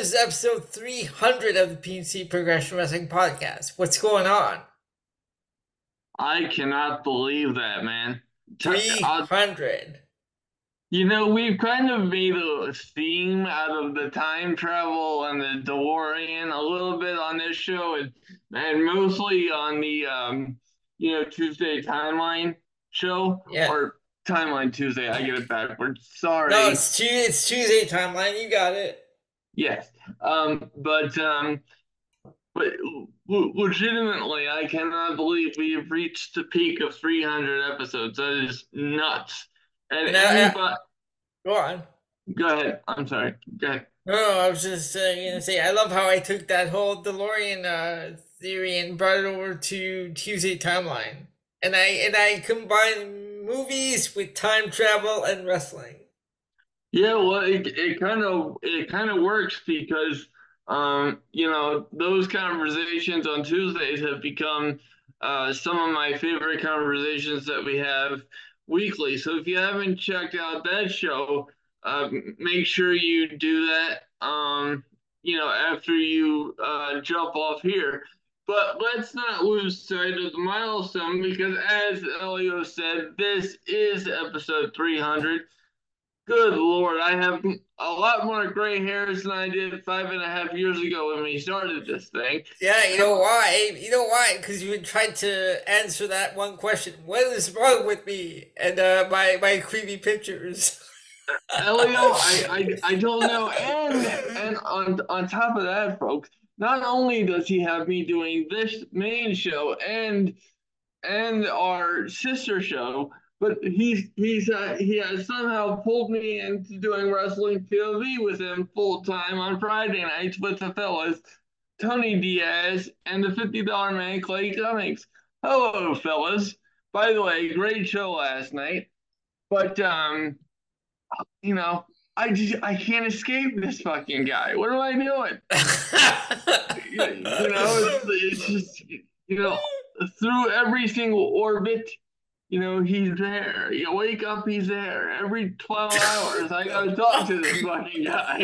is episode 300 of the PNC Progression Wrestling Podcast. What's going on? I cannot believe that, man. 300. You know, we've kind of made a theme out of the time travel and the DeLorean a little bit on this show, and, and mostly on the um, you know Tuesday timeline show Yeah. or timeline Tuesday. I get it backwards. Sorry. No, it's, it's Tuesday timeline. You got it. Yes. Um, but um, but legitimately, I cannot believe we have reached the peak of 300 episodes. That is nuts. And And I- anybody, Go on. go ahead. I'm sorry. Go ahead. No, no, I was just uh, gonna say I love how I took that whole DeLorean uh, theory and brought it over to Tuesday timeline, and I and I combined movies with time travel and wrestling. Yeah, well, it it kind of it kind of works because um, you know, those conversations on Tuesdays have become uh, some of my favorite conversations that we have weekly. So if you haven't checked out that show, uh, make sure you do that. Um, you know, after you uh, jump off here. But let's not lose sight of the milestone because, as Elio said, this is episode 300. Good Lord, I have a lot more gray hairs than I did five and a half years ago when we started this thing. Yeah, you know why? You know why? Because you tried to answer that one question. What is wrong with me and uh, my my creepy pictures? Elio, I, I, I don't know. And and on on top of that, folks, not only does he have me doing this main show and and our sister show, but he's he's uh, he has somehow pulled me into doing wrestling POV with him full time on Friday nights with the fellas, Tony Diaz and the fifty dollar man Clay Cummings. Hello, fellas. By the way, great show last night. But um, you know, I just I can't escape this fucking guy. What am I doing? You, you know, it's, it's just you know through every single orbit. You know, he's there. You wake up, he's there. Every 12 hours, I gotta talk to this fucking guy.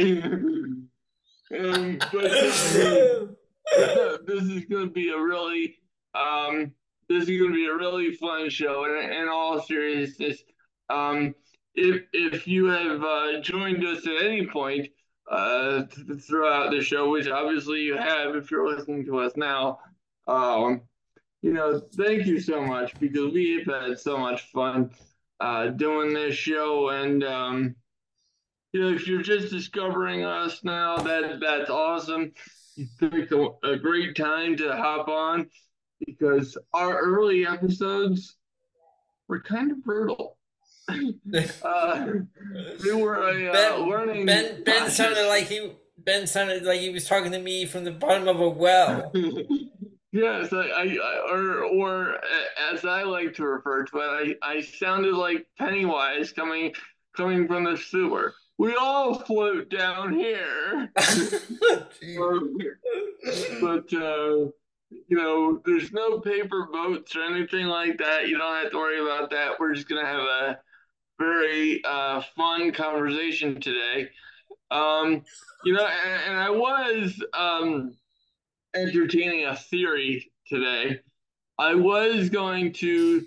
um, but uh, this is gonna be a really, um, this is gonna be a really fun show. And in all seriousness, um, if if you have uh, joined us at any point uh, th- throughout the show, which obviously you have if you're listening to us now, um, you know, thank you so much because we have had so much fun uh, doing this show. And, um, you know, if you're just discovering us now, that that's awesome. You picked a, a great time to hop on because our early episodes were kind of brutal. uh, they were a uh, learning. ben Ben sounded like he Ben sounded like he was talking to me from the bottom of a well. Yes, I, I, or or as I like to refer to it, I, I sounded like Pennywise coming coming from the sewer. We all float down here, but uh, you know, there's no paper boats or anything like that. You don't have to worry about that. We're just gonna have a very uh, fun conversation today. Um, you know, and, and I was um entertaining a theory today. I was going to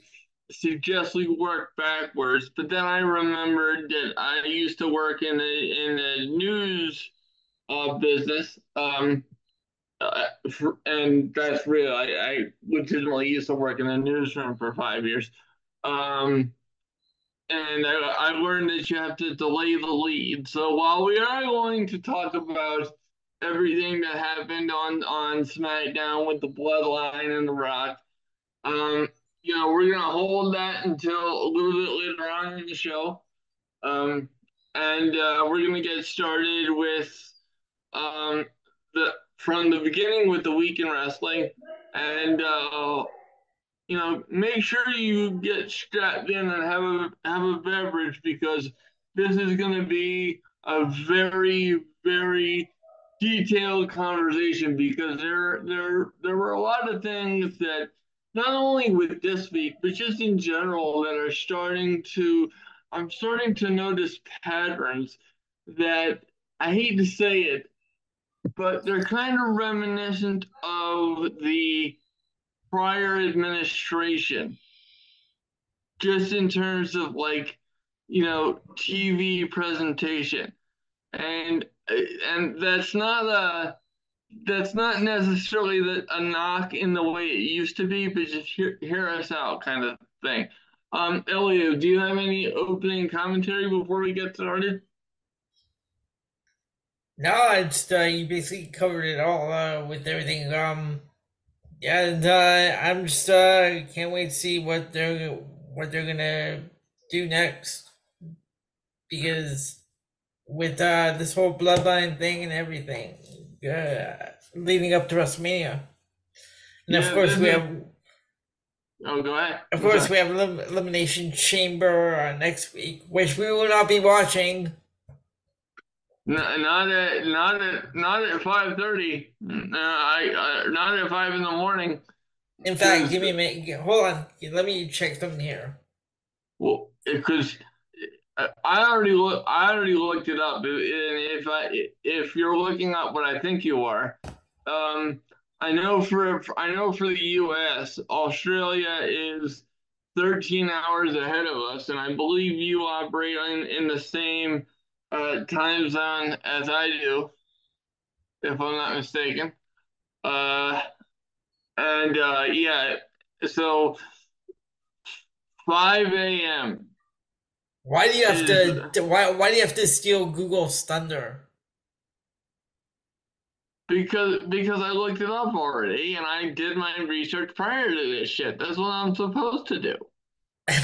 suggest we work backwards, but then I remembered that I used to work in a in a news uh, business, um, uh, for, and that's real. I, I legitimately used to work in a newsroom for five years, um, and I, I learned that you have to delay the lead. So while we are going to talk about everything that happened on on SmackDown with the Bloodline and the Rock. Um, you know, we're gonna hold that until a little bit later on in the show. Um, and uh, we're gonna get started with um the from the beginning with the week in wrestling, and uh, you know, make sure you get strapped in and have a have a beverage because this is gonna be a very very detailed conversation because there there there were a lot of things that not only with this week but just in general that are starting to I'm starting to notice patterns that I hate to say it but they're kind of reminiscent of the prior administration, just in terms of like, you know, TV presentation, and and that's not a that's not necessarily the, a knock in the way it used to be, but just hear, hear us out kind of thing. Um, Elio, do you have any opening commentary before we get started? No, it's uh, you basically covered it all uh, with everything. Um, yeah, and uh, I'm just uh, can't wait to see what they're what they're gonna do next because with uh, this whole bloodline thing and everything, uh, leading up to WrestleMania, and of course we have Oh, go ahead. of course we have Elim- Elimination Chamber uh, next week, which we will not be watching. No, not at not at not at five thirty. Uh, I uh, not at five in the morning. In fact, give me a minute. Hold on. Let me check something here. Well, because I already look I already looked it up. If I if you're looking up what I think you are, um, I know for I know for the U.S. Australia is thirteen hours ahead of us, and I believe you operate in in the same uh, time zone as I do, if I'm not mistaken. Uh, and uh, yeah, so 5 a.m. Why do you have mm. to? Why Why do you have to steal Google's thunder? Because because I looked it up already and I did my research prior to this shit. That's what I'm supposed to do. All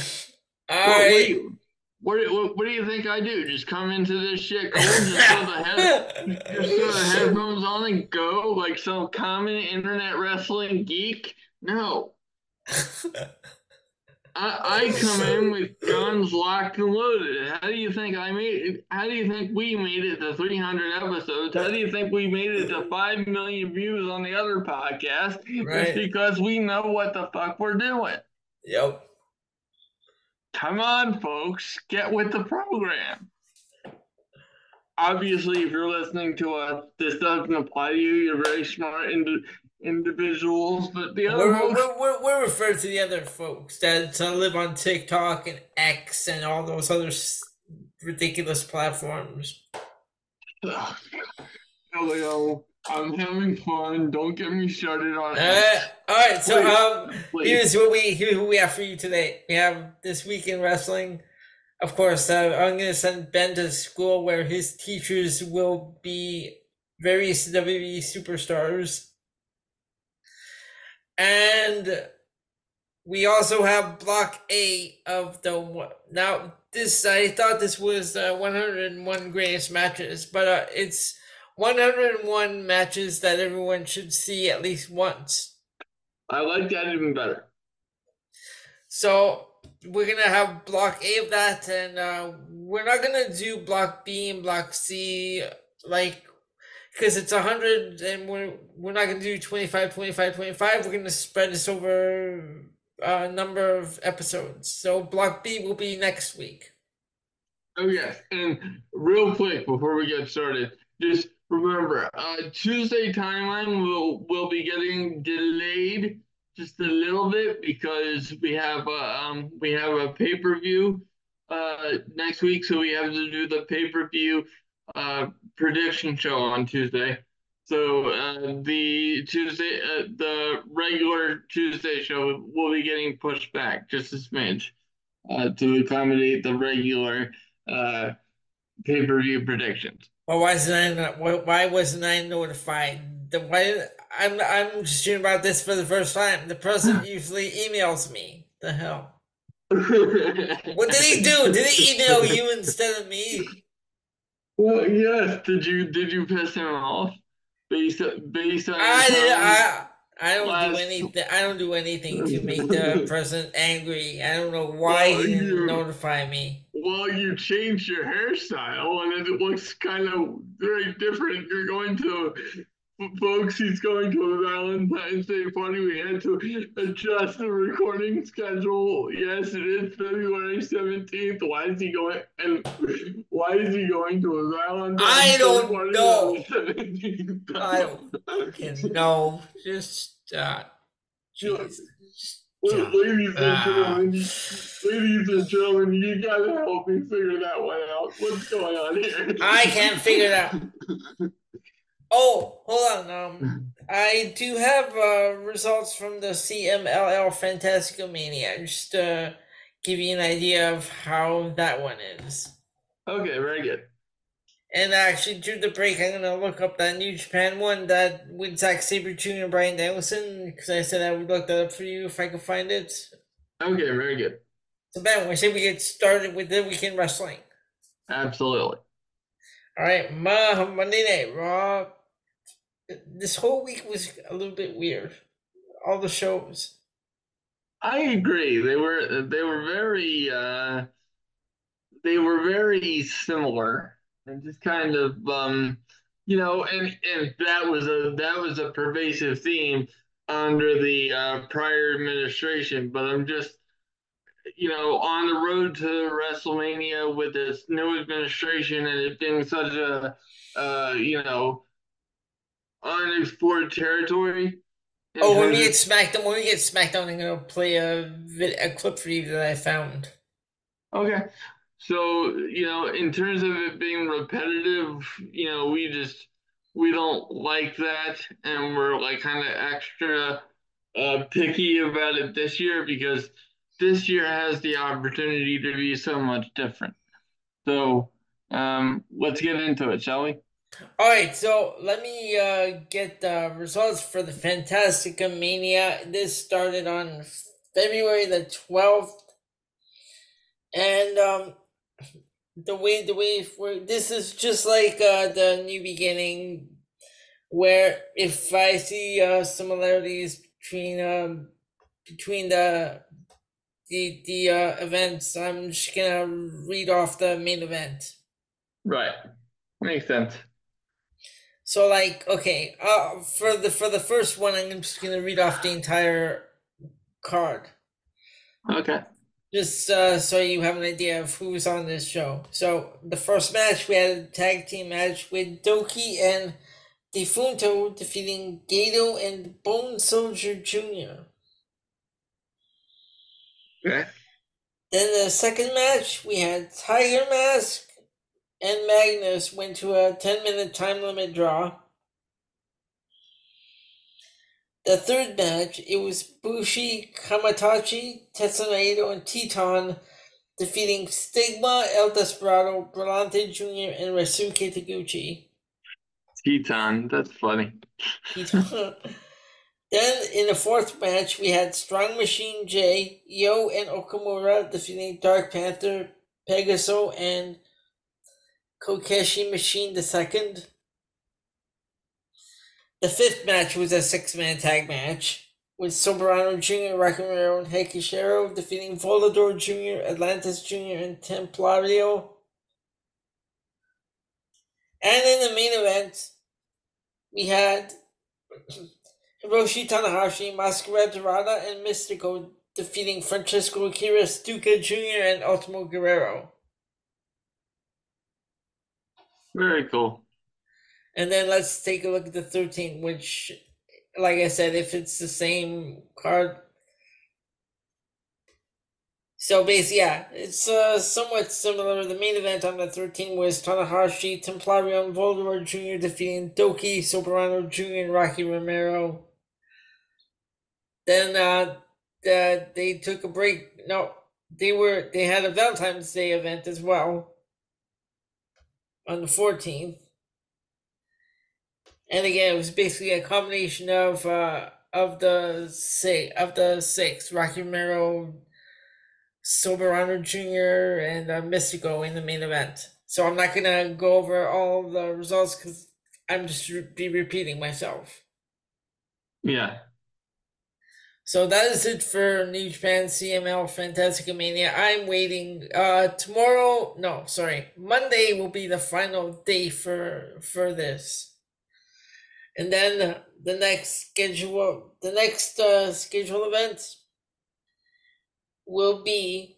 What, what, do you, what, what, what do you think I do? Just come into this shit cold, just throw the head, just throw the headphones on and go like some common internet wrestling geek? No. I, I come in with guns locked and loaded. How do you think I made it? How do you think we made it to 300 episodes? How do you think we made it to 5 million views on the other podcast? Right. It's because we know what the fuck we're doing. Yep. Come on, folks, get with the program. Obviously, if you're listening to us, this doesn't apply to you. You're very smart indi- individuals, but the other We're, folks, we're, we're, we're referred to the other folks that uh, live on TikTok and X and all those other s- ridiculous platforms. Ugh. Elio, I'm having fun. Don't get me started on Uh, all right. So Please. um, Please. here's what we here's what we have for you today. We have this week in wrestling. Of course, uh, I'm gonna send Ben to school where his teachers will be various WWE superstars, and we also have Block A of the now. This I thought this was uh, 101 greatest matches, but uh, it's 101 matches that everyone should see at least once. I like that even better. So we're gonna have block A of that, and uh, we're not gonna do block B and block C like because it's a hundred, and we're we're not gonna do 25, 25, 25. We're gonna spread this over a number of episodes. So block B will be next week. Oh yes, and real quick before we get started, just remember, uh, Tuesday timeline will will be getting delayed just a little bit because we have a um we have a pay per view uh next week, so we have to do the pay per view uh prediction show on Tuesday. So uh, the Tuesday, uh, the regular Tuesday show will be getting pushed back just a smidge uh, to accommodate the regular uh, pay-per-view predictions. Well, why isn't I not, why, why wasn't I notified? The why I'm I'm just hearing about this for the first time. The president usually emails me. The hell. What did he do? Did he email you instead of me? Well, yes. Did you did you piss him off based based on I did. I I don't do anything. I don't do anything to make the president angry. I don't know why Well, he didn't you- notify me. Well, you changed your hairstyle and it looks kind of very different. You're going to folks, he's going to a Valentine's Day party. We had to adjust the recording schedule. Yes, it is February 17th. Why is he going and why is he going to a Valentine's I don't know. on the 17th? I don't fucking know. Just uh. Well, ladies and Ah. gentlemen, ladies and gentlemen, you gotta help me figure that one out. What's going on here? I can't figure that out. Oh, hold on. Um, I do have uh, results from the CMLL Fantastica Mania. Just to give you an idea of how that one is. Okay, very good. And actually, through the break, I'm gonna look up that New Japan one that with Zack Sabre Jr. and Bryan Danielson because I said I would look that up for you if I could find it. Okay, very good. So Ben, we say we get started with the weekend wrestling. Absolutely. All right, Ma Monday Night Raw. This whole week was a little bit weird. All the shows. I agree. They were they were very uh they were very similar and just kind of um you know and and that was a that was a pervasive theme under the uh, prior administration. But I'm just you know on the road to WrestleMania with this new administration and it being such a uh you know unexplored territory. Oh, when we get SmackDown, when we get SmackDown, I'm gonna play a vid- a clip for you that I found. Okay. So, you know, in terms of it being repetitive, you know, we just we don't like that and we're like kind of extra uh picky about it this year because this year has the opportunity to be so much different. So, um let's get into it, shall we? All right, so let me uh, get the results for the Fantastica Mania. This started on February the twelfth, and um, the way the way for this is just like uh, the New Beginning, where if I see uh, similarities between um, between the the the uh, events, I'm just gonna read off the main event. Right. Makes sense. So like okay, uh for the for the first one I'm just gonna read off the entire card. Okay. Just uh so you have an idea of who's on this show. So the first match we had a tag team match with Doki and Defunto defeating Gato and Bone Soldier Jr. Okay. Then the second match we had Tiger Mask and Magnus went to a 10 minute time limit draw. The third match, it was Bushi, Kamaitachi, Tetsuya Naito, and Teton defeating Stigma, El Desperado, Brillante Jr., and Ryusuke Taguchi. Teton, that's funny. Teton. then in the fourth match, we had Strong Machine J, Yo, and Okamura defeating Dark Panther, Pegaso, and Kokeshi Machine the second. The fifth match was a six-man tag match with Soberano Jr., Rakamiro, and Hikishiro defeating Volador Jr., Atlantis Jr., and Templario. And in the main event, we had Hiroshi Tanahashi, Máscara Dorada, and Mystico defeating Francesco Akira, Stuka Jr., and Ultimo Guerrero. Very cool. And then let's take a look at the 13, which, like I said, if it's the same card. So basically, yeah, it's uh, somewhat similar. The main event on the 13 was Tanahashi, Templario, and Voldemort Jr. defeating Doki, Soberano Jr., and Rocky Romero. Then uh, the, they took a break. No, they were they had a Valentine's Day event as well on the 14th. And again, it was basically a combination of uh of the six of the six Rocky Romero, Soberano Jr. and uh, Mystico in the main event. So I'm not gonna go over all the results because I'm just re- be repeating myself. Yeah. So that is it for New Japan CMLL Fantastica Mania. I'm waiting. Uh, tomorrow, no, sorry, Monday will be the final day for for this. And then the next schedule, the next uh, scheduled event will be,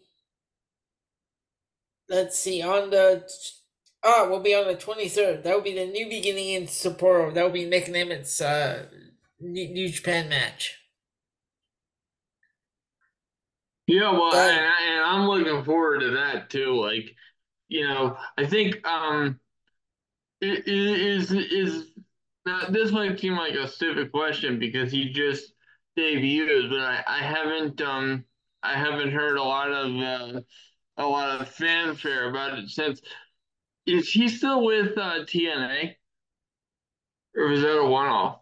let's see, on the, ah, will be on the 23rd. That will be the new beginning in Sapporo. That will be Nick Nemeth's uh, new Japan match. Yeah, well, and, and I'm looking forward to that too. Like, you know, I think um, it is is now this might seem like a stupid question because he just debuted, but I, I haven't um I haven't heard a lot of uh, a lot of fanfare about it since. Is he still with uh, TNA, or is that a one off?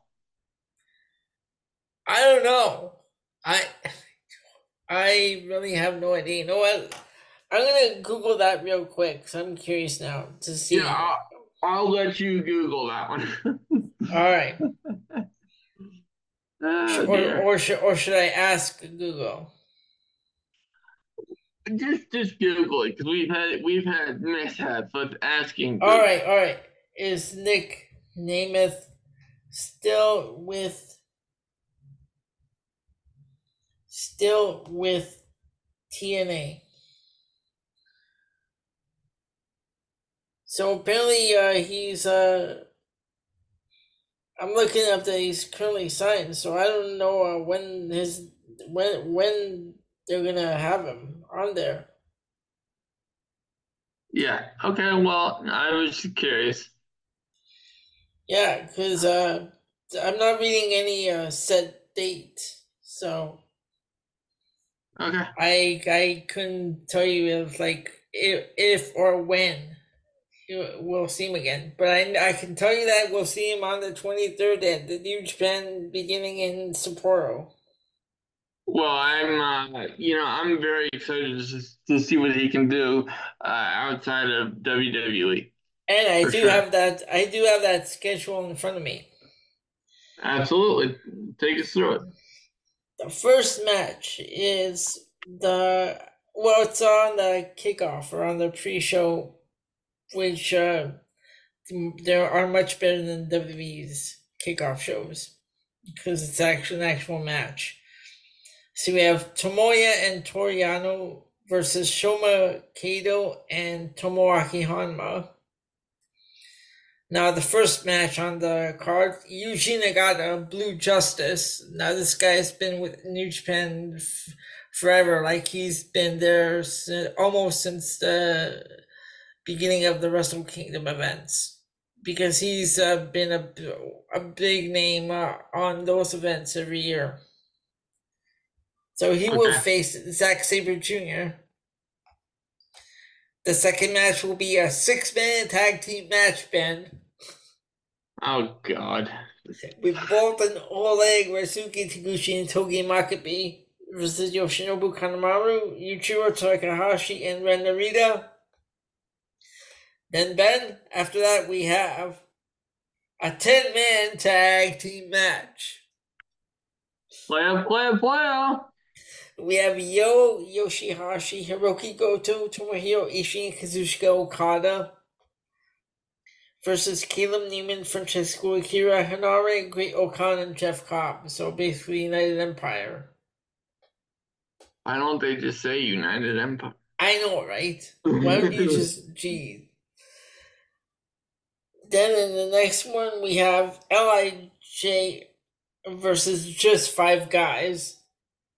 I don't know. I I really have no idea. You know what? I'm gonna Google that real quick because I'm curious now to see. Yeah, I'll, I'll let you Google that one. All right. oh, or, or should or should I ask Google? Just just Google it because we've had we've had mishaps with asking. Google. All right, all right. Is Nick Nemeth still with still with TNA. So apparently, uh, he's. Uh, I'm looking up that he's currently signed, so I don't know uh, when his when when they're gonna have him on there. Yeah. Okay. Well, I was curious. Yeah, because uh, I'm not reading any uh, set date, so Okay. I I couldn't tell you if like if, if or when we'll see him again, but I I can tell you that we'll see him on the twenty third at the New Japan beginning in Sapporo. Well, I'm, uh, you know, I'm very excited to, to see what he can do uh, outside of WWE. And I do sure. have that. I do have that schedule in front of me. Absolutely, take us through it the first match is the well, it's on the kickoff or on the pre-show, which uh, there are much better than WWE's kickoff shows because it's actually an actual match. So we have Tomoya and Toru Yano versus Shoma Kato and Tomoaki Honma. Now, the first match on the card, Yuji Nagata, Blue Justice. Now, this guy's been with New Japan f- forever. Like, he's been there since, almost since the beginning of the Wrestle Kingdom events. Because he's uh, been a, a big name uh, on those events every year. So he okay. will face Zack Sabre Jr. The second match will be a six man tag team match, Ben. Oh, God. With Boltin Oleg, Ryusuke Taguchi, and Togi Makabe versus Yoshinobu Kanemaru, Yujiro Takahashi, and Ren Narita. Then, Ben, after that, we have a 10 man tag team match. Player, player, player. We have Yo Yoshihashi, Hiroki Goto, Tomohiro Ishii, and Kazuchika Okada versus Callum Newman, Francesco Akira Henare, Great-O-Khan, and Jeff Cobb. So basically, United Empire. Why don't they just say United Empire? I know, right? Why don't you just, gee. Then in the next one, we have LIJ versus just five guys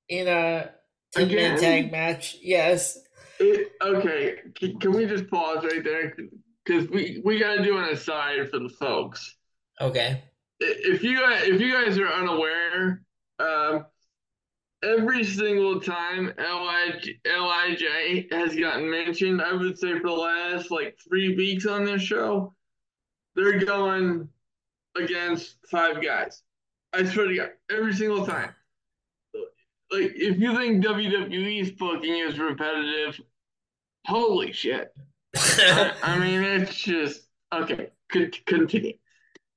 in a 10 man tag match. Yes. It, okay, can, can we just pause right there? Because we, we got to do an aside for the folks. Okay. If you if you guys are unaware, um, every single time Lij Lij has gotten mentioned, I would say for the last like three weeks on this show, they're going against five guys. I swear to God, every single time like if you think WWE's booking is repetitive, holy shit. I, I, mean, it's just okay. continue.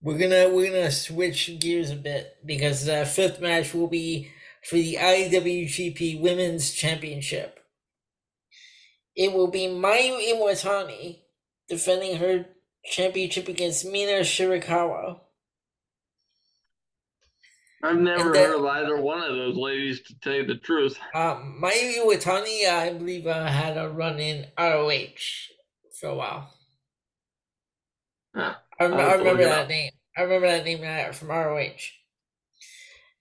We're gonna we're gonna switch gears a bit because the fifth match will be for the IWGP Women's Championship. It will be Mayu Iwatani defending her championship against Mina Shirakawa. I've never heard of either one of those ladies, to tell you the truth. Um, Mayu Iwatani, I believe, uh, had a run in ROH for a while. Huh. I, rem- I remember that name. I remember that name uh, from ROH.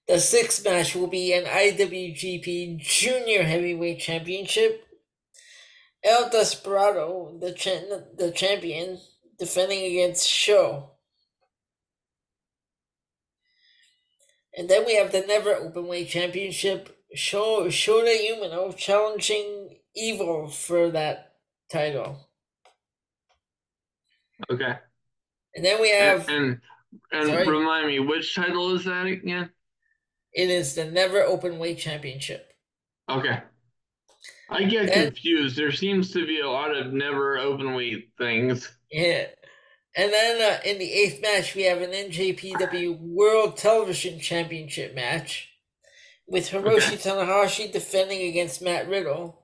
The sixth match will be an IWGP Junior Heavyweight Championship. El Desperado, the cha- the champion, defending against Sho. And then we have the Never Openweight Championship. Sho Shota Umino challenging Evil for that title. Okay. And then we have and and, and remind me which title is that again? It is the Never Openweight Championship. Okay. I get and, confused. There seems to be a lot of never openweight things. Yeah. And then uh, in the eighth match, we have an NJPW World Television Championship match with Hiroshi okay. Tanahashi defending against Matt Riddle.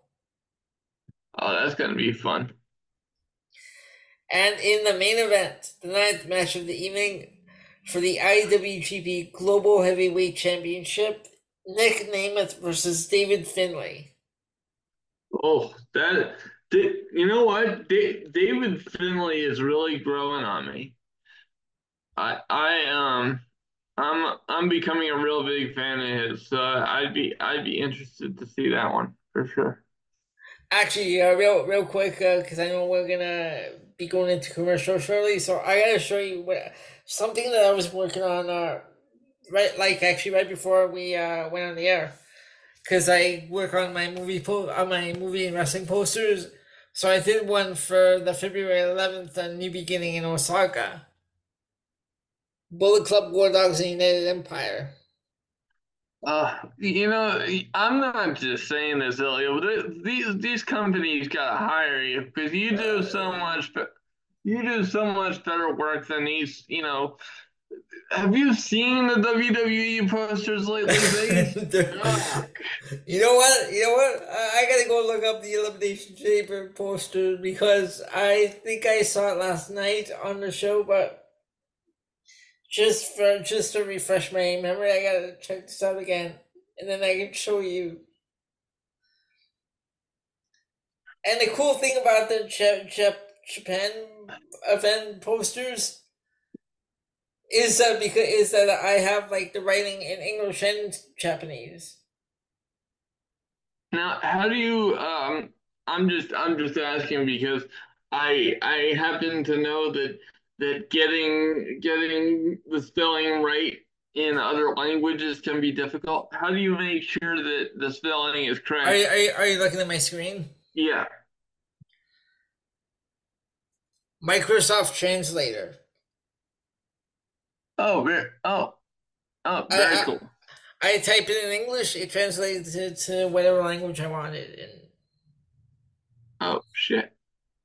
Oh, that's going to be fun. And in the main event, the ninth match of the evening for the IWGP Global Heavyweight Championship, Nick Nemeth versus David Finlay. Oh, that you know what? David Finlay is really growing on me. I I um I'm I'm becoming a real big fan of his. So I'd be I'd be interested to see that one for sure. Actually, uh, real real quick, because uh, I know we're gonna be going into commercial shortly, so I gotta show you what something that I was working on. Uh, right, like actually right before we uh went on the air, because I work on my movie po- on my movie and wrestling posters so I did one for the February 11th a New Beginning in Osaka. Bullet Club War Dogs and United Empire. Uh, you know, I'm not just saying this, Elio, but these these companies gotta hire you because you do so much, you do so much better work than these, you know, have you seen the WWE posters lately? you know what? You know what? I, gotta go look up the Elimination Chamber poster because I think I saw it last night on the show, but just for just to refresh my memory, I gotta check this out again, and then I can show you. And the cool thing about the Japan event posters is that because is that I have like the writing in English and Japanese. Now, how do you? Um, I'm just I'm just asking because I I happen to know that that getting getting the spelling right in other languages can be difficult. How do you make sure that the spelling is correct? Are you, are you, are you looking at my screen? Yeah. Microsoft Translator. Oh, very, oh, oh, very I, cool. I, I type it in English, it translated it to whatever language I wanted. it in. Oh shit!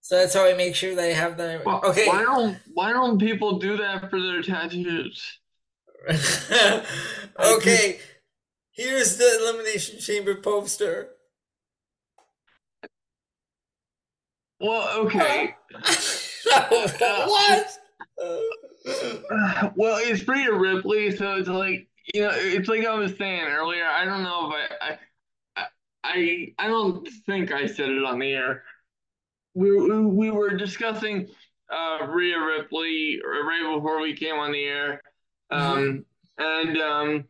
So that's how I make sure they have the well, okay. Why don't Why don't people do that for their tattoos? okay, here's the elimination chamber poster. Well, okay. what? Uh, well, it's Rhea Ripley, so it's like you know, it's like I was saying earlier. I don't know if I, I, I, I don't think I said it on the air. We we, we were discussing uh, Rhea Ripley right before we came on the air, um, mm-hmm. and um,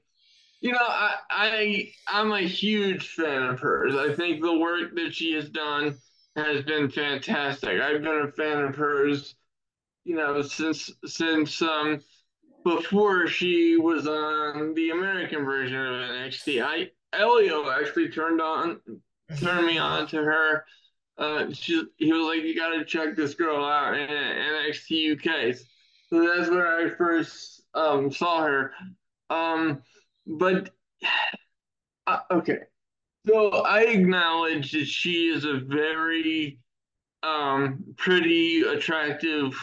you know, I, I I'm a huge fan of hers. I think the work that she has done has been fantastic. I've been a fan of hers you know, since since um before she was on the American version of NXT. I Elio actually turned on turned me on to her. Uh, she he was like, you got to check this girl out in NXT UK. So that's where I first um saw her. Um, but uh, okay, so I acknowledge that she is a very um pretty attractive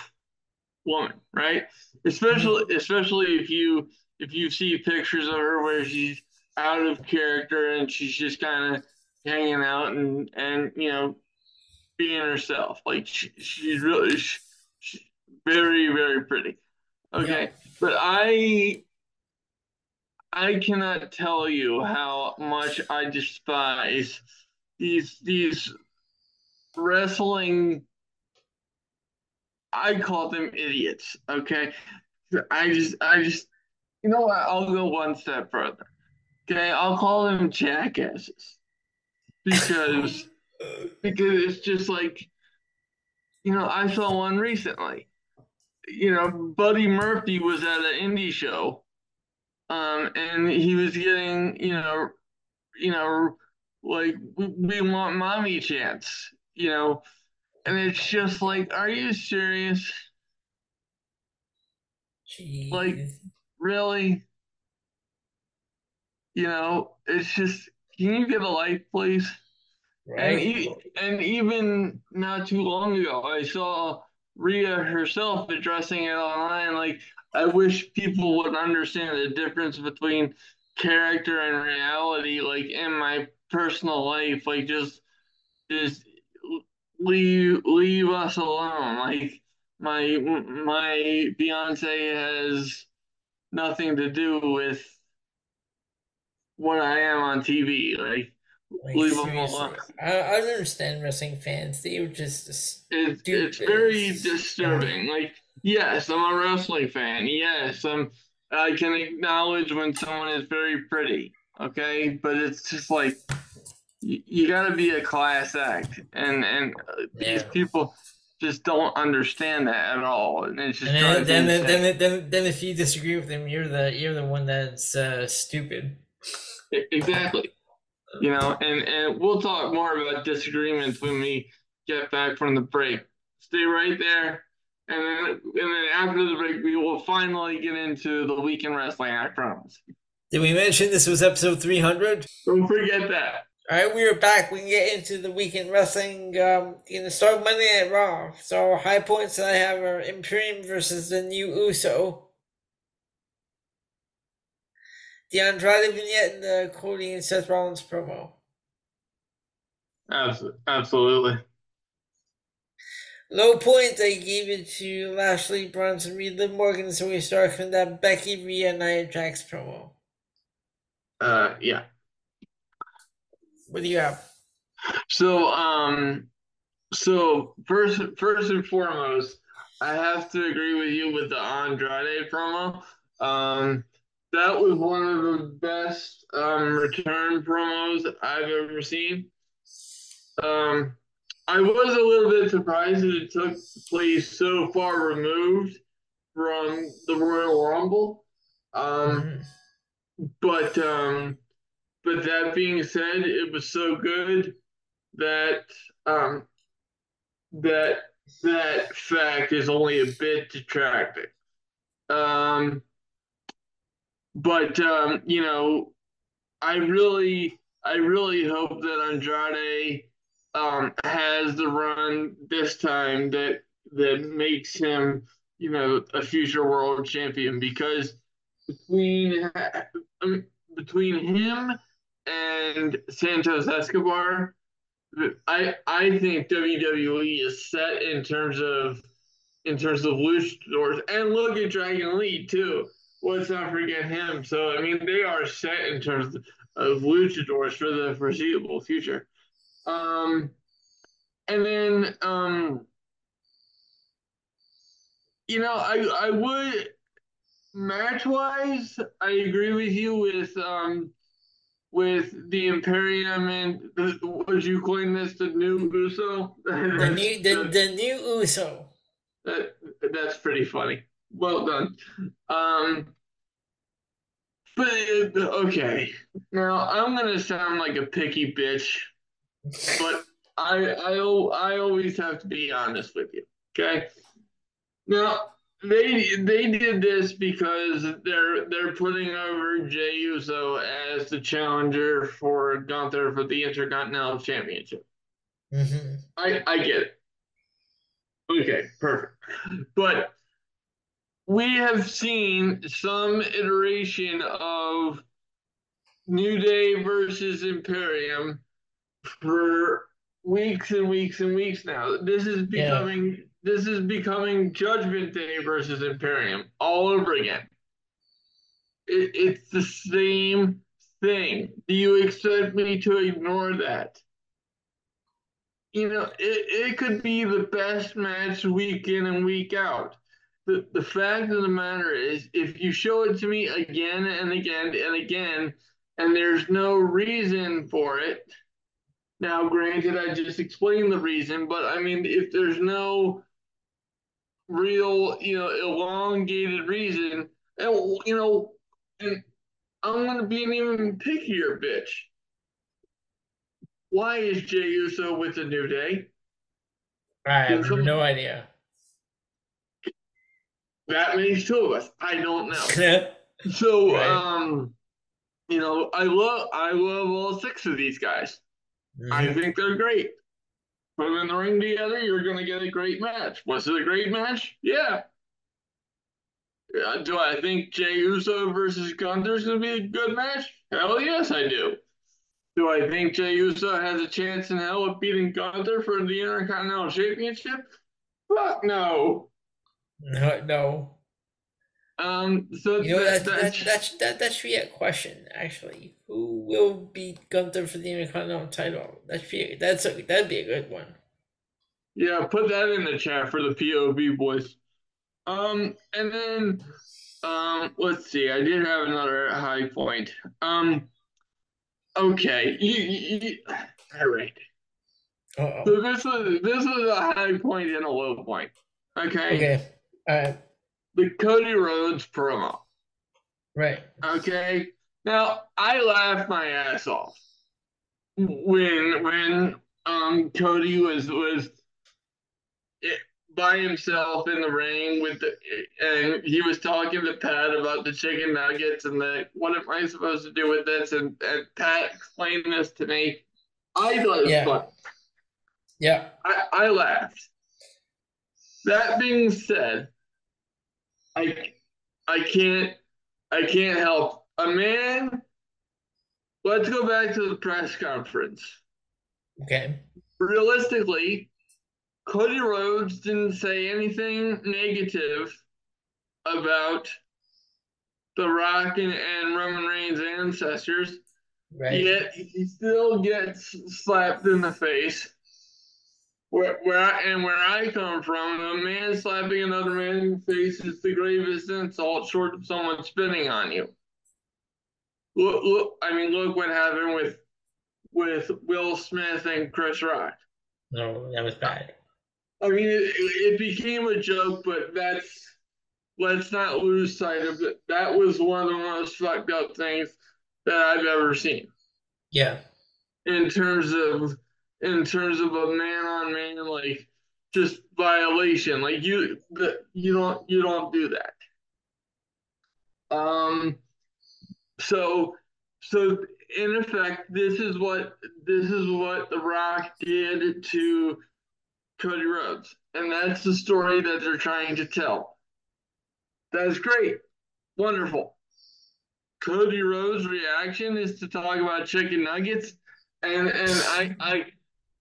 woman, right? Especially mm-hmm. especially if you if you see pictures of her where she's out of character and she's just kind of hanging out and and you know being herself. Like she, she's really she, she's very very pretty. Okay, yeah. but I I cannot tell you how much I despise these these wrestling I call them idiots, okay? I just I just you know what, I'll go one step further. Okay, I'll call them jackasses. Because because it's just like you know, I saw one recently. You know, Buddy Murphy was at an indie show um, and he was getting, you know, you know, like we, we want mommy chance, you know, and it's just like, are you serious? Jeez. Like, really? You know, it's just, can you get a life, please? right? And, e- and even not too long ago, I saw Rhea herself addressing it online. Like, I wish people would understand the difference between character and reality. Like in my personal life, like just just leave leave us alone. Like my my fiance has nothing to do with what I am on TV. Like Like, leave them alone. I, I don't understand wrestling fans. They were just It's it's very disturbing. Like yes, I'm a wrestling fan. Yes, I'm. I can acknowledge when someone is very pretty. Okay, but it's just like you, you got to be a class act, and and uh, these people just don't understand that at all, and it's just and then then, then then then if you disagree with them, you're the you're the one that's uh, stupid. Exactly. You know, and and we'll talk more about disagreements when we get back from the break. Stay right there. And then, and then after the break, we will finally get into the weekend wrestling. I promise. Did we mention this was episode 300? Don't forget that. All right, we are back. We can get into the weekend wrestling. Um, going to start Monday Night Raw. So high points that I have are Imperium versus the New Uso. The Andrade vignette and the Cody and Seth Rollins promo. Absolutely. Absolutely. Low point, I gave it to Lashley, Bronson Reed, Liv Morgan, so we start from that Becky Rhea Nia Jax promo. Uh, yeah. What do you have? So, um, so first, first and foremost, I have to agree with you with the Andrade promo. Um, that was one of the best um, return promos I've ever seen. Um, I was a little bit surprised that it took place so far removed from the Royal Rumble. Um, Mhm. but um, but that being said, it was so good that um, that that fact is only a bit detracting. Um, but um, you know, I really, I really hope that Andrade um, has the run this time that that makes him, you know, a future world champion because between um, between him and Santos Escobar, I I think WWE is set in terms of in terms of luchadors, and look at Dragon Lee too. Let's not forget him. So I mean, they are set in terms of luchadors for the foreseeable future. Um, and then um, you know, I I would match wise, I agree with you with um with the Imperium and the, would you coin this the new Uso? The new, the, the new Uso. That that's pretty funny. Well done. Um, but okay, now I'm gonna sound like a picky bitch, but I I I always have to be honest with you. Okay. Now they they did this because they're they're putting over Jey Uso as the challenger for Gunther for the Intercontinental Championship. hmm I I get it. Okay, perfect. But we have seen some iteration of New Day versus Imperium for weeks and weeks and weeks now. This is Yeah. This is becoming Judgment Day versus Imperium all over again. it, it's the same thing. Do you expect me to ignore that? You know, it, it could be the best match week in and week out. The, the fact of the matter is, if you show it to me again and again and again, and there's no reason for it, now granted, I just explained the reason, but I mean, if there's no real, you know, elongated reason, and you know, and I'm gonna be an even pickier bitch. Why is Jey Uso with the New Day? I have no idea. That makes two of us. I don't know. so, right. um, you know, I love I love all six of these guys. Mm-hmm. I think they're great. Put them in the ring together, you're going to get a great match. Was it a great match? Yeah. Do I think Jey Uso versus Gunther is going to be a good match? Hell yes, I do. Do I think Jey Uso has a chance in hell of beating Gunther for the Intercontinental Championship? Fuck no. No, no. Um. So you know that, that, that, that, that, that should be a question actually. Who will beat Gunther for the Intercontinental title? That should be that's a, that'd be a good one. Yeah, put that in the chat for the POV boys. Um, and then um, let's see. I did have another high point. Um, okay. You, you, you, all right. Uh-oh. So this was this was a high point and a low point. Okay. Okay. All right. The Cody Rhodes promo. Right. Okay. Now I laughed my ass off when when um Cody was was by himself in the ring with the, and he was talking to Pat about the chicken nuggets and the what am I supposed to do with this and, and Pat explained this to me. I thought it was yeah. fun. Yeah. I, I laughed. That being said, I I can't I can't help a man. Let's go back to the press conference. Okay. Realistically, Cody Rhodes didn't say anything negative about The Rock and, and Roman Reigns' ancestors. Right. Yet he still gets slapped in the face. Where, where I, and where I come from, a man slapping another man in the face is the gravest insult, short of someone spitting on you. Look, look, I mean, look what happened with with Will Smith and Chris Rock. No, that was bad. I mean, it, it became a joke, but that's let's not lose sight of it. That was one of the most fucked up things that I've ever seen. Yeah. In terms of in terms of a man on man like just violation. Like you you don't you don't do that. Um so so in effect this is what this is what the rock did to Cody Rhodes. And that's the story that they're trying to tell. That's great. Wonderful. Cody Rhodes' reaction is to talk about chicken nuggets. And and I I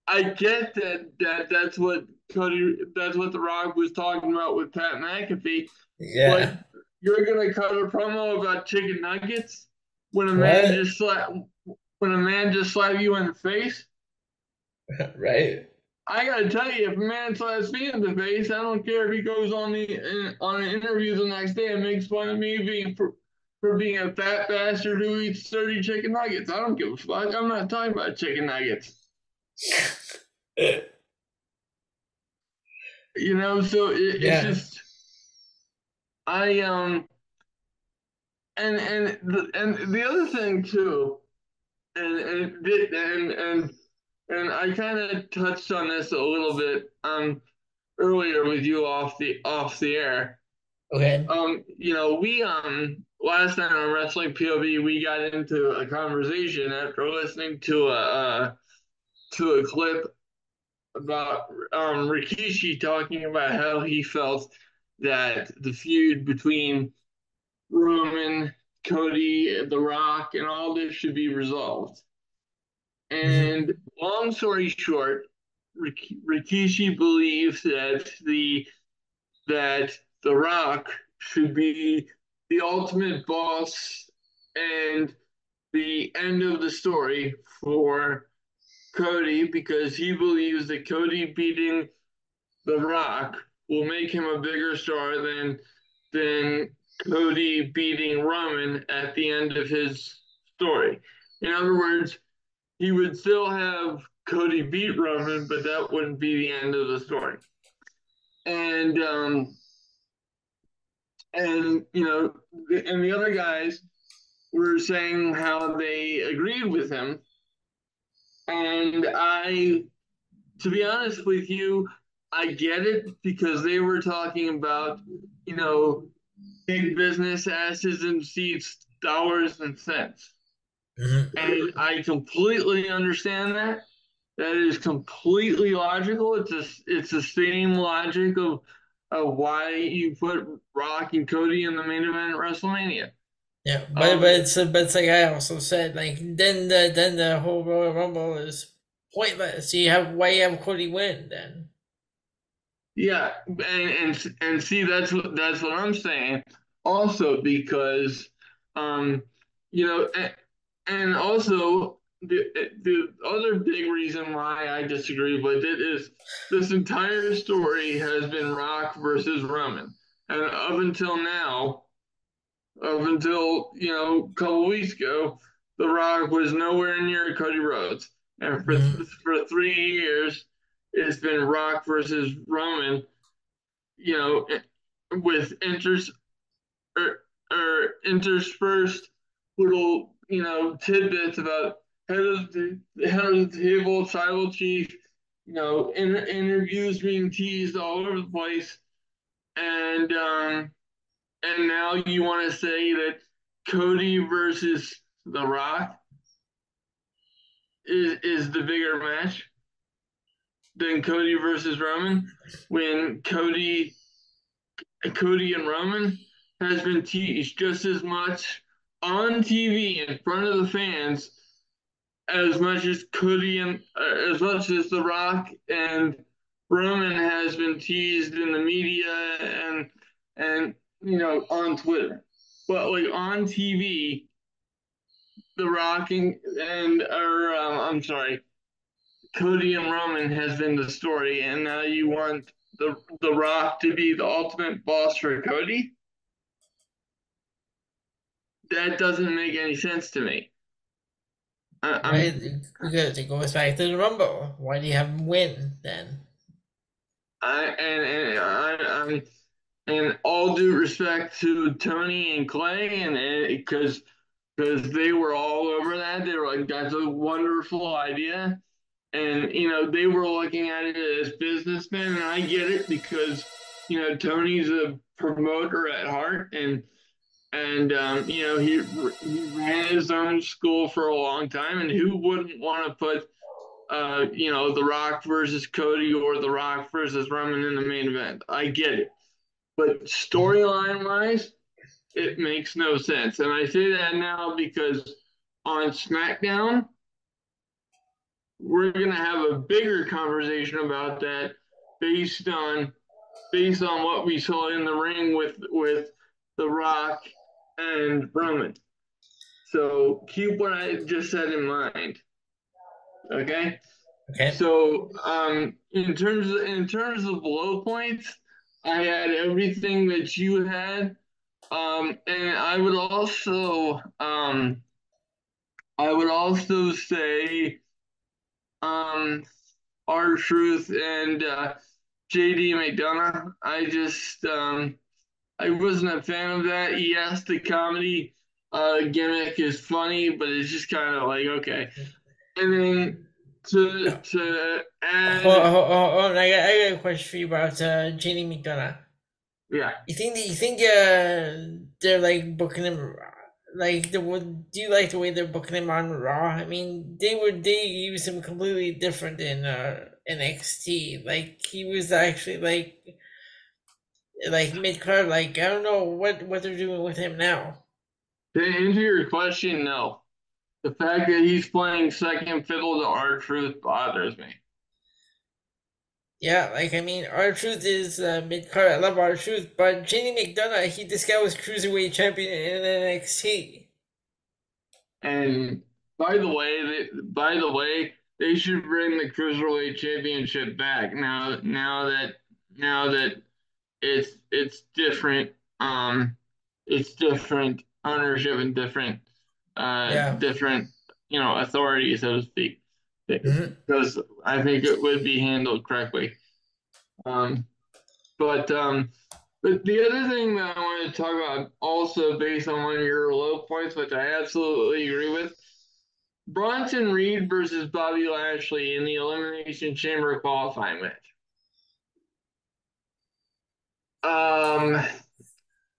I get that that that's what Cody that's what the Rock was talking about with Pat McAfee. Yeah. You're gonna cut a promo about chicken nuggets when a man just slap when a man just slap you in the face? right. I gotta tell you, if a man slaps me in the face, I don't care if he goes on the uh, on an interview the next day and makes fun of me being for, for being a fat bastard who eats thirty chicken nuggets. I don't give a fuck. I'm not talking about chicken nuggets. you know, so it, yeah. it's just I um and and the and the other thing too, and and and and and I kind of touched on this a little bit um earlier with you off the off the air. Okay. Um, you know, we um last night on Wrestling POV we got into a conversation after listening to a uh, to a clip about um Rikishi talking about how he felt that the feud between Roman, Cody, The Rock, and all this should be resolved. And long story short, Rikishi believes that the that The Rock should be the ultimate boss and the end of the story for Cody because he believes that Cody beating The Rock will make him a bigger star than than Cody beating Roman at the end of his story. In other words, he would still have Cody beat Roman, but that wouldn't be the end of the story. And um, and you know, and the other guys were saying how they agreed with him. And I, to be honest with you, I get it because they were talking about, you know, big business asses and seats, dollars and cents. Mm-hmm. And I completely understand that. That is completely logical. It's a, it's the same logic of of why you put Rock and Cody in the main event at WrestleMania. Yeah, but um, but it's but it's like I also said, like then the then the whole Royal Rumble is pointless. You have why you have Cody win then. Yeah, and and and see that's what that's what I'm saying. Also because, um, you know, and, and also the the other big reason why I disagree with it is this entire story has been Rock versus Roman, and up until now, up until you know a couple weeks ago, The Rock was nowhere near Cody Rhodes, and for mm-hmm. for three years, it's been Rock versus Roman. You know, with inters or, or interspersed little you know tidbits about head of the head of the table, tribal chief, you know, in, interviews being teased all over the place, and um, and now you want to say that Cody versus The Rock is is the bigger match than Cody versus Roman when Cody Cody and Roman has been teased just as much on TV in front of the fans as much as Cody and uh, as much as The Rock and Roman has been teased in the media and and you know on Twitter, but like on TV, The Rock and, and or um, I'm sorry, Cody and Roman has been the story, and now you want the The Rock to be the ultimate boss for Cody. That doesn't make any sense to me. Uh, right? Because it goes back to the Rumble. Why do you have him win then? I and and I, I'm and all due respect to Tony and Clay, and because because they were all over that, they were like, "That's a wonderful idea," and you know they were looking at it as businessmen, and I get it because you know Tony's a promoter at heart, and and um, you know he he ran his own school for a long time, and who wouldn't want to put uh, you know The Rock versus Cody or The Rock versus Roman in the main event? I get it, but storyline wise, it makes no sense, and I say that now because on SmackDown. We're gonna have a bigger conversation about that based on based on what we saw in the ring with with The Rock and Roman. So keep what I just said in mind. Okay. Okay. So um, in terms of, in terms of low points, I had everything that you had, um, and I would also um, I would also say um, R-Truth and uh, JD McDonagh. I just um, I wasn't a fan of that. Yes, the comedy uh, gimmick is funny, but it's just kind of like okay. And then to to add, hold, hold, hold on, I got, I got a question for you about uh, JD McDonagh. Yeah. You think that you think uh, they're like booking him like the do you like the way they're booking him on Raw? I mean, they were they use him completely different in uh NXT. Like he was actually like like mid card. Like I don't know what what they're doing with him now. To answer your question, no. The fact that he's playing second fiddle to R-Truth bothers me. Yeah, like I mean, R-Truth is uh, mid card. I love R-Truth, but JD McDonagh, he this guy was cruiserweight champion in NXT. And by the way, they, by the way, they should bring the cruiserweight championship back now. Now that now that it's it's different, um, it's different ownership and different, uh, Yeah. different, you know, authority, so to speak. Because I think it would be handled correctly. Um, but um, but the other thing that I wanted to talk about, also based on one of your low points, which I absolutely agree with, Bronson Reed versus Bobby Lashley in the Elimination Chamber qualifying match. Um,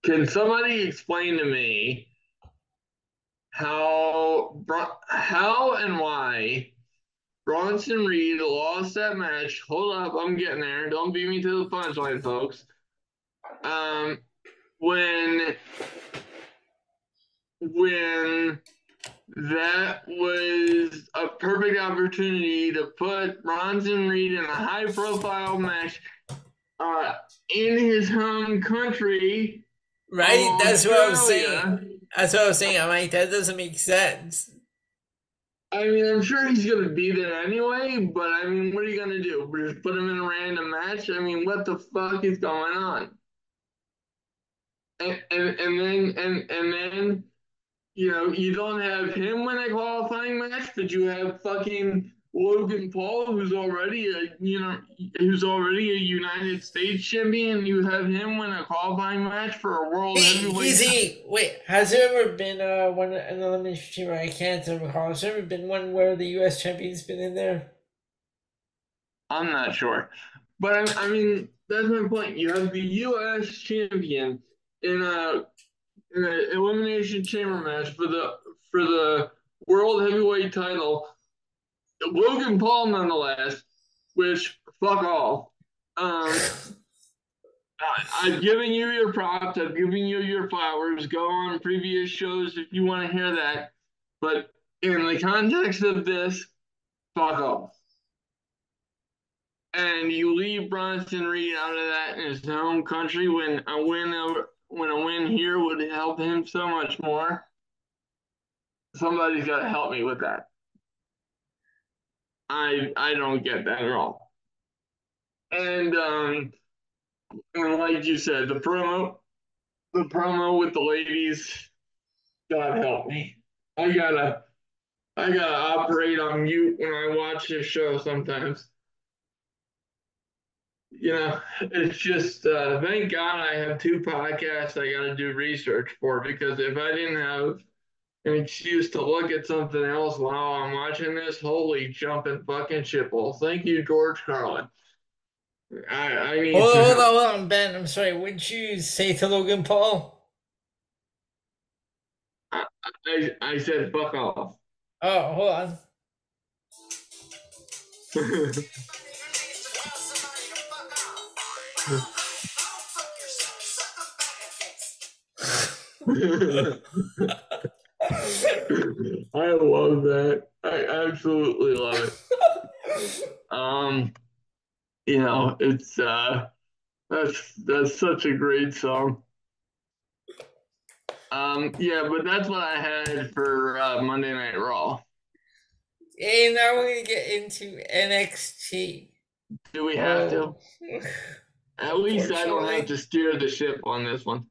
can somebody explain to me how how and why Bronson Reed lost that match? Hold up, I'm getting there. Don't beat me to the punchline, folks. Um, when when that was a perfect opportunity to put Bronson Reed in a high profile match uh, in his home country. Right? That's what I was saying. That's what I was saying. I'm like, that doesn't make sense. I mean, I'm sure he's gonna be there anyway, but I mean, what are you gonna do? Just put him in a random match? I mean, what the fuck is going on? And and, and then and and then you know, you don't have him win a qualifying match, but you have fucking Logan Paul, who's already a you know who's already a United States champion. You have him win a qualifying match for a world Hey, heavyweight. easy. Wait, has there ever been uh, one an elimination chamber? I can't recall. Has there ever been one where the U.S. champion's been in there? I'm not sure, but I, I mean that's my point. You have the U.S. champion in a in an elimination chamber match for the for the world heavyweight title. Logan Paul, nonetheless, which fuck off. Um, I, I've given you your props. I've given you your flowers. Go on previous shows if you want to hear that. But in the context of this, fuck off. And you leave Bronson Reed out of that in his home country when a win over, when a win here would help him so much more. Somebody's got to help me with that. I I don't get that at all. And um, like you said, the promo, the promo with the ladies, God help me. I gotta, I gotta operate on mute when I watch this show sometimes. You know, it's just uh, thank God I have two podcasts I gotta do research for because if I didn't have an excuse to look at something else while oh, I'm watching this, holy jumping fucking shitballs. Thank you, George Carlin. I, I need Hold, some hold on, hold on, Ben. I'm sorry. What'd you say to Logan Paul? I, I said fuck off. Oh, hold on. I love that. I absolutely love it. Um, you know, it's uh, that's that's such a great song. Um, yeah, but that's what I had for uh, Monday Night Raw. and now we're gonna get into NXT. Do we have to? At least I don't have to steer the ship on this one.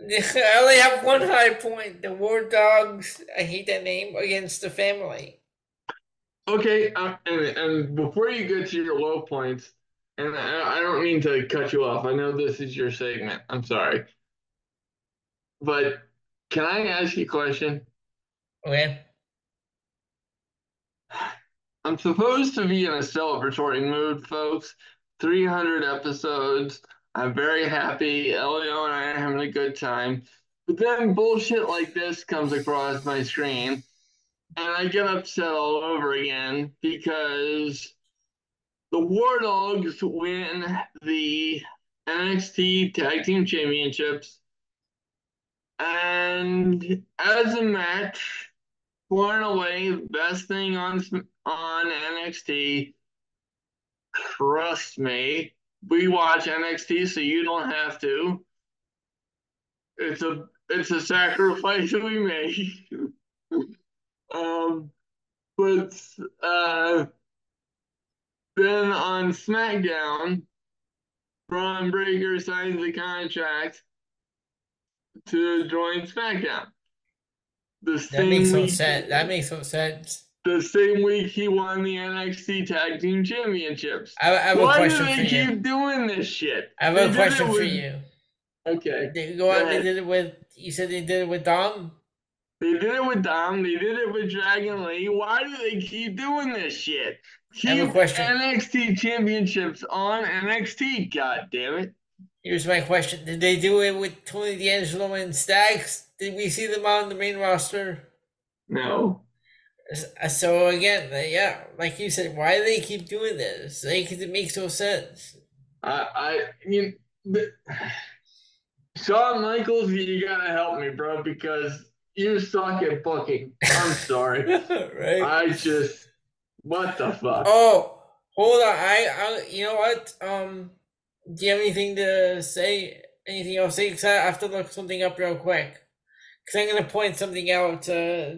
I only have one high point. The War Dogs. I hate that name against the family. Okay, uh, and, and before you get to your low points, and I, I don't mean to cut you off. I know this is your segment. I'm sorry. But can I ask you a question? Okay. I'm supposed to be in a celebratory mood, folks. 300 episodes. I'm very happy. Elio and I are having a good time. But then bullshit like this comes across my screen, and I get upset all over again because the War Dogs win the NXT Tag Team Championships. And as a match, far and away the best thing on on NXT. trust me. We watch NXT, so you don't have to. It's a it's a sacrifice we make. um, but uh, then on SmackDown, Bron Breakker signs the contract to join SmackDown. The that makes no sense. That makes no sense. The same week he won the NXT Tag Team Championships. I, I have Why a question do they keep you. doing this shit? I have they a question with, for you. Okay. They go on. They did it with. You said they did it with Dom. They did it with Dom. They did it with Dragon Lee. Why do they keep doing this shit? Keep I have a question. NXT championships on NXT. God damn it. Here's my question: Did they do it with Tony D'Angelo and Stacks? Did we see them on the main roster? No. So again, yeah, like you said, why do they keep doing this? Like it makes no sense. I, I mean, Shawn Michaels, you gotta help me, bro, because you suck at booking. I'm sorry. right? I just, what the fuck? Oh, hold on. I, I, you know what? Um, do you have anything to say? Anything else? Because I have to look something up real quick. Because I'm gonna point something out. Uh,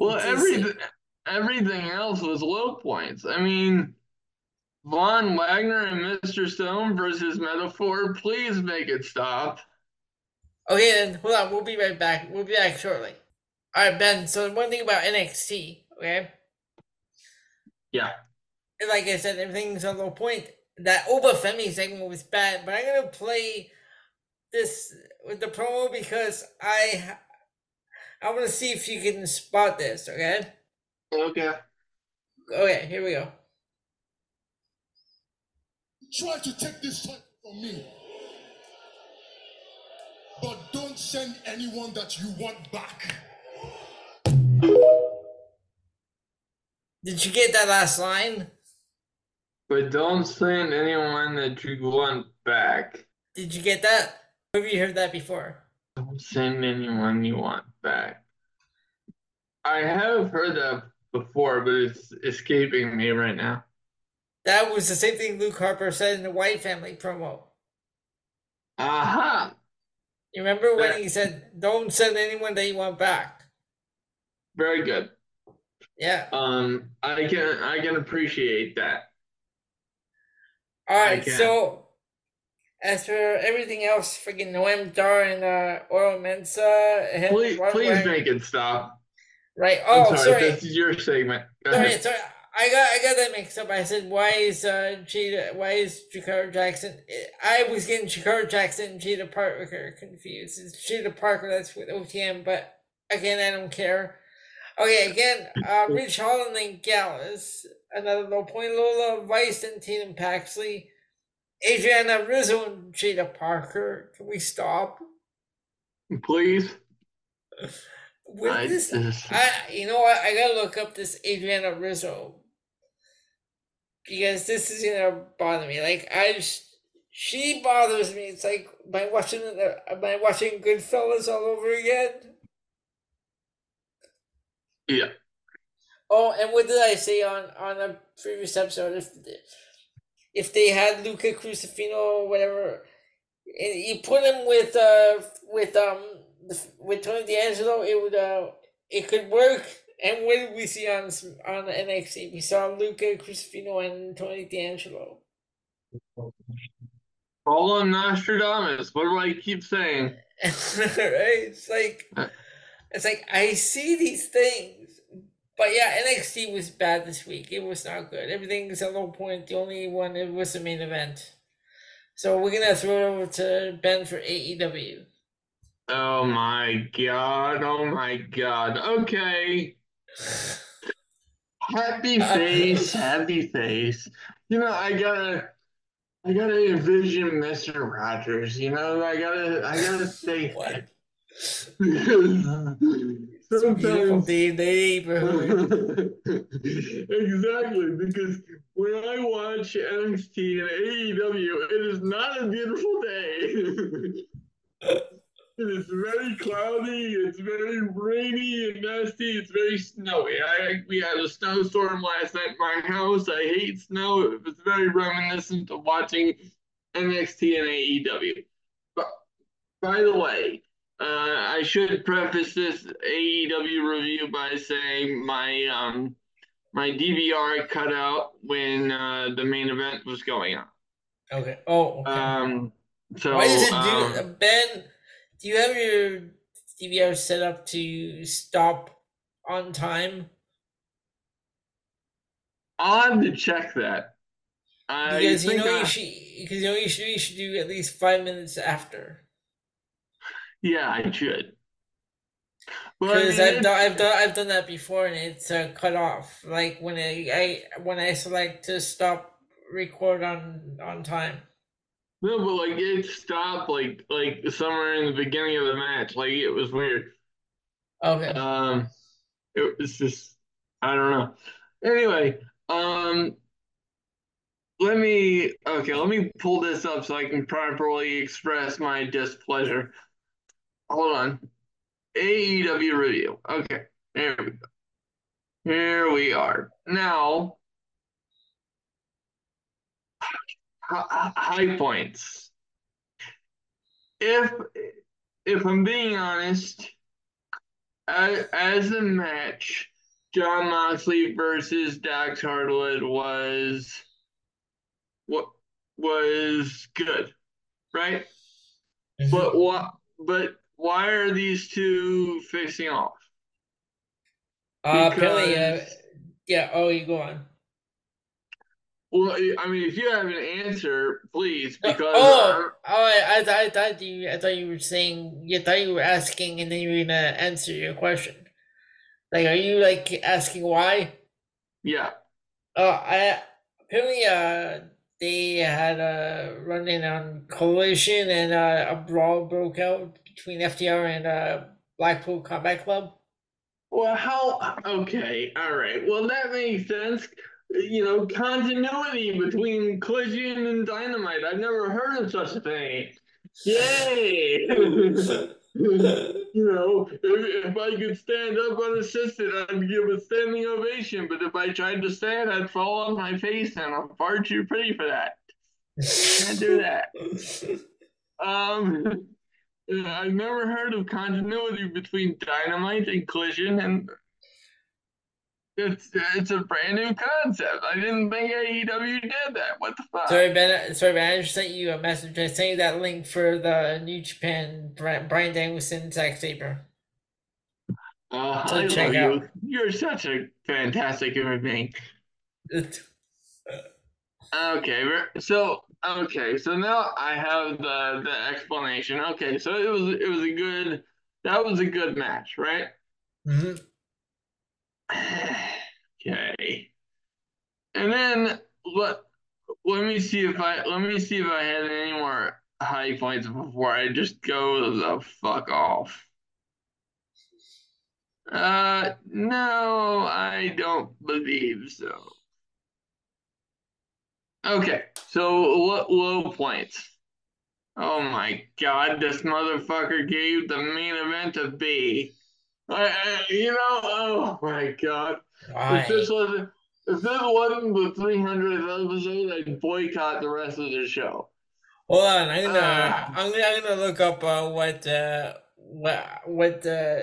well, everything, everything else was low points. I mean. Von Wagner and Mr. Stone versus Meta-Four. Please make it stop. Okay, then hold on. We'll be right back. We'll be back shortly. All right, Ben. So one thing about NXT, okay? Yeah. Like I said, everything's on low point. That Oba Femi segment was bad, but I'm gonna play this with the promo because I I want to see if you can spot this. Okay. Okay. Okay. Here we go. Try to take this title from me. But don't send anyone that you want back. Did you get that last line? But don't send anyone that you want back. Did you get that? Have you heard that before? Don't send anyone you want back. I have heard that before, but it's escaping me right now. That was the same thing Luke Harper said in the Wyatt Family promo. Aha! Uh-huh. You remember when he said, "Don't send anyone that you want back." Very good. Yeah. Um, I can I can appreciate that. All right, so as for everything else, freaking Noam Dar and uh, Oro Mensah. Please, please make it stop. Right. Oh, I'm sorry, sorry. This is your segment. Go sorry, ahead. sorry. I got I got that mixed up. I said, why is uh Cheetah? Why is Jakara Jackson? I was getting Jakara Jackson and Cheetah Parker confused. It's Cheetah Parker that's with OTM, but again, I don't care. Okay, again, uh, Ridge Holland and Gallus, another low point. Lola Vice and Tatum Paxley, Adriana Rizzo and Cheetah Parker. Can we stop? Please. With I, this, I you know what? I gotta look up this Adriana Rizzo because this is gonna bother me. Like I, she bothers me. It's like am I watching am I watching Goodfellas all over again? Yeah. Oh, and what did I say on on a previous episode? If if they had Luca Crucifino or whatever, and you put him with uh with um with Tony D'Angelo, it would uh it could work and what did we see on on NXT? We saw Luca Crucifino and Tony D'Angelo. Follow Nostradamus. What do I keep saying? right? It's like it's like I see these things, but yeah, NXT was bad this week. It was not good. Everything's a low point. The only one it was the main event. So we're gonna throw it over to Ben for AEW. Oh my god! Oh my god! Okay. Happy face, happy face. You know, I gotta, I gotta envision Mister Rogers. You know, I gotta, I gotta say. what? Sometimes the neighborhood. exactly, because when I watch NXT and AEW, it is not a beautiful day. It's very cloudy. It's very rainy and nasty. It's very snowy. I we had a snowstorm last night in my house. I hate snow. It's very reminiscent of watching NXT and AEW. But by the way, I should preface this AEW review by saying my um my DVR cut out when uh, the main event was going on. Okay. Oh. Okay. Um. So Why does it do um, Ben? Do you have your DVR set up to stop on time? I'll have to check that. I Because you think know I- you should. Because you know you should. You should do at least five minutes after. Yeah, I should. Because I've done. I've done. I've done that before, and it's uh, cut off. Like when I, I when I select to stop record on on time. No, but like it stopped like like somewhere in the beginning of the match. Like it was weird. Okay. Um, it was just I don't know. Anyway, um, let me okay. Let me pull this up so I can properly express my displeasure. Hold on. AEW review. Okay, there we go. Here we are now. High points. If if I'm being honest, as, as a match, Jon Moxley versus Dax Harwood was what was good, right? Mhm. But what? But why are these two facing off? uh, apparently, uh, yeah. Oh, you go on. Well, I mean, if you have an answer, please, because oh, oh, I, I, I thought you, I thought you were saying, you thought you were asking, and then you were gonna answer your question. Like, are you like asking why? yeah, Oh, I apparently, uh, they had a run in on Collision, and uh, a brawl broke out between FTR and uh Blackpool Combat Club. Well, how? Okay, all right. Well, that makes sense. You know, continuity between Collision and Dynamite. I've never heard of such a thing. Yay! you know, if, if I could stand up unassisted, I'd give a standing ovation. But if I tried to stand, I'd fall on my face, and I'm far too pretty for that. Can't do that. Um, I've never heard of continuity between Dynamite and Collision, and it's it's a brand new concept. I didn't think AEW did that. What the fuck? Sorry, Ben. Sorry, Ben. I just sent you a message. I sent you that link for the New Japan Bryan Danielson Zack Sabre. Uh, So I check love out. you. You're such a fantastic human being. Okay, so okay, so now I have the the explanation. Okay, so it was it was a good that was a good match, right? hmm Okay. And then let let me see if I let me see if I had any more high points before I just go the fuck off. Uh no, I don't believe so. Okay, so lo- low points. Oh my god, this motherfucker gave the main event a B. I, I, you know, oh my god. Why? If this wasn't if this wasn't the 300th episode, I'd boycott the rest of the show. Hold on, I'm gonna, Uh. I'm gonna, I'm gonna look up uh, what, uh, what, what uh,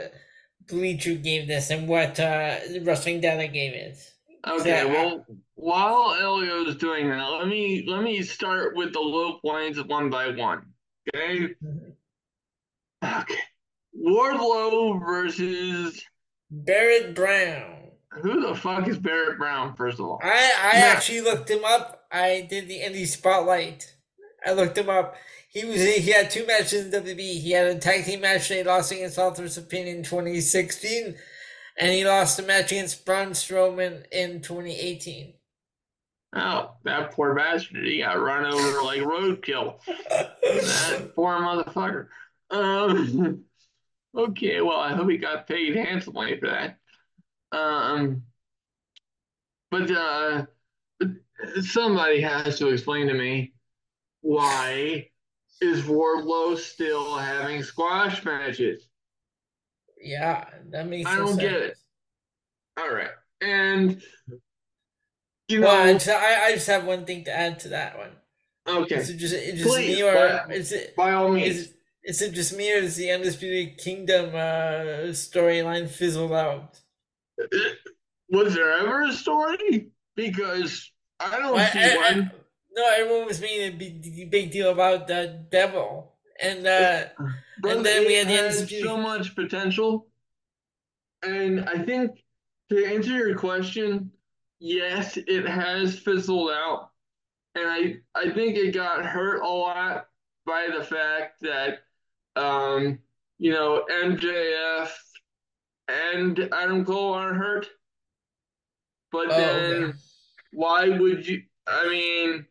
Bleacher gave this and what uh, Wrestling Data gave it. Okay, Yeah. well, while Elio is doing that, let me let me start with the low points one by one. Okay. Okay. Wardlow versus Barrett Brown. who the fuck is Barrett Brown? First of all, I, I Yeah. actually looked him up. I did the indie spotlight. I looked him up. He was he had two matches in WWE. He had a tag team match that he lost against Authors of Pain in 2016, and he lost a match against Braun Strowman in 2018. Oh, that poor bastard, he got run over like roadkill. That poor motherfucker. Um, okay, well, I hope he got paid handsomely for that. Um, but uh, somebody has to explain to me why is Wardlow still having squash matches? Yeah, that makes. I don't get it. All right, and you know, Well, I just, I, I just have one thing to add to that one. okay, Is it just is it just Please, me or by- is it by all is means. it, is it just me or is the Undisputed Kingdom uh, storyline fizzled out? Was there ever a story? Because I don't I- see I- I- one. no, everyone was making a big, big deal about the devil, and uh, But and then we had the Undisputed- so much potential. And I think to answer your question, yes, it has fizzled out. And I, I think it got hurt a lot by the fact that um, you know, MJF and Adam Cole are hurt. But Oh, then okay. why would you I mean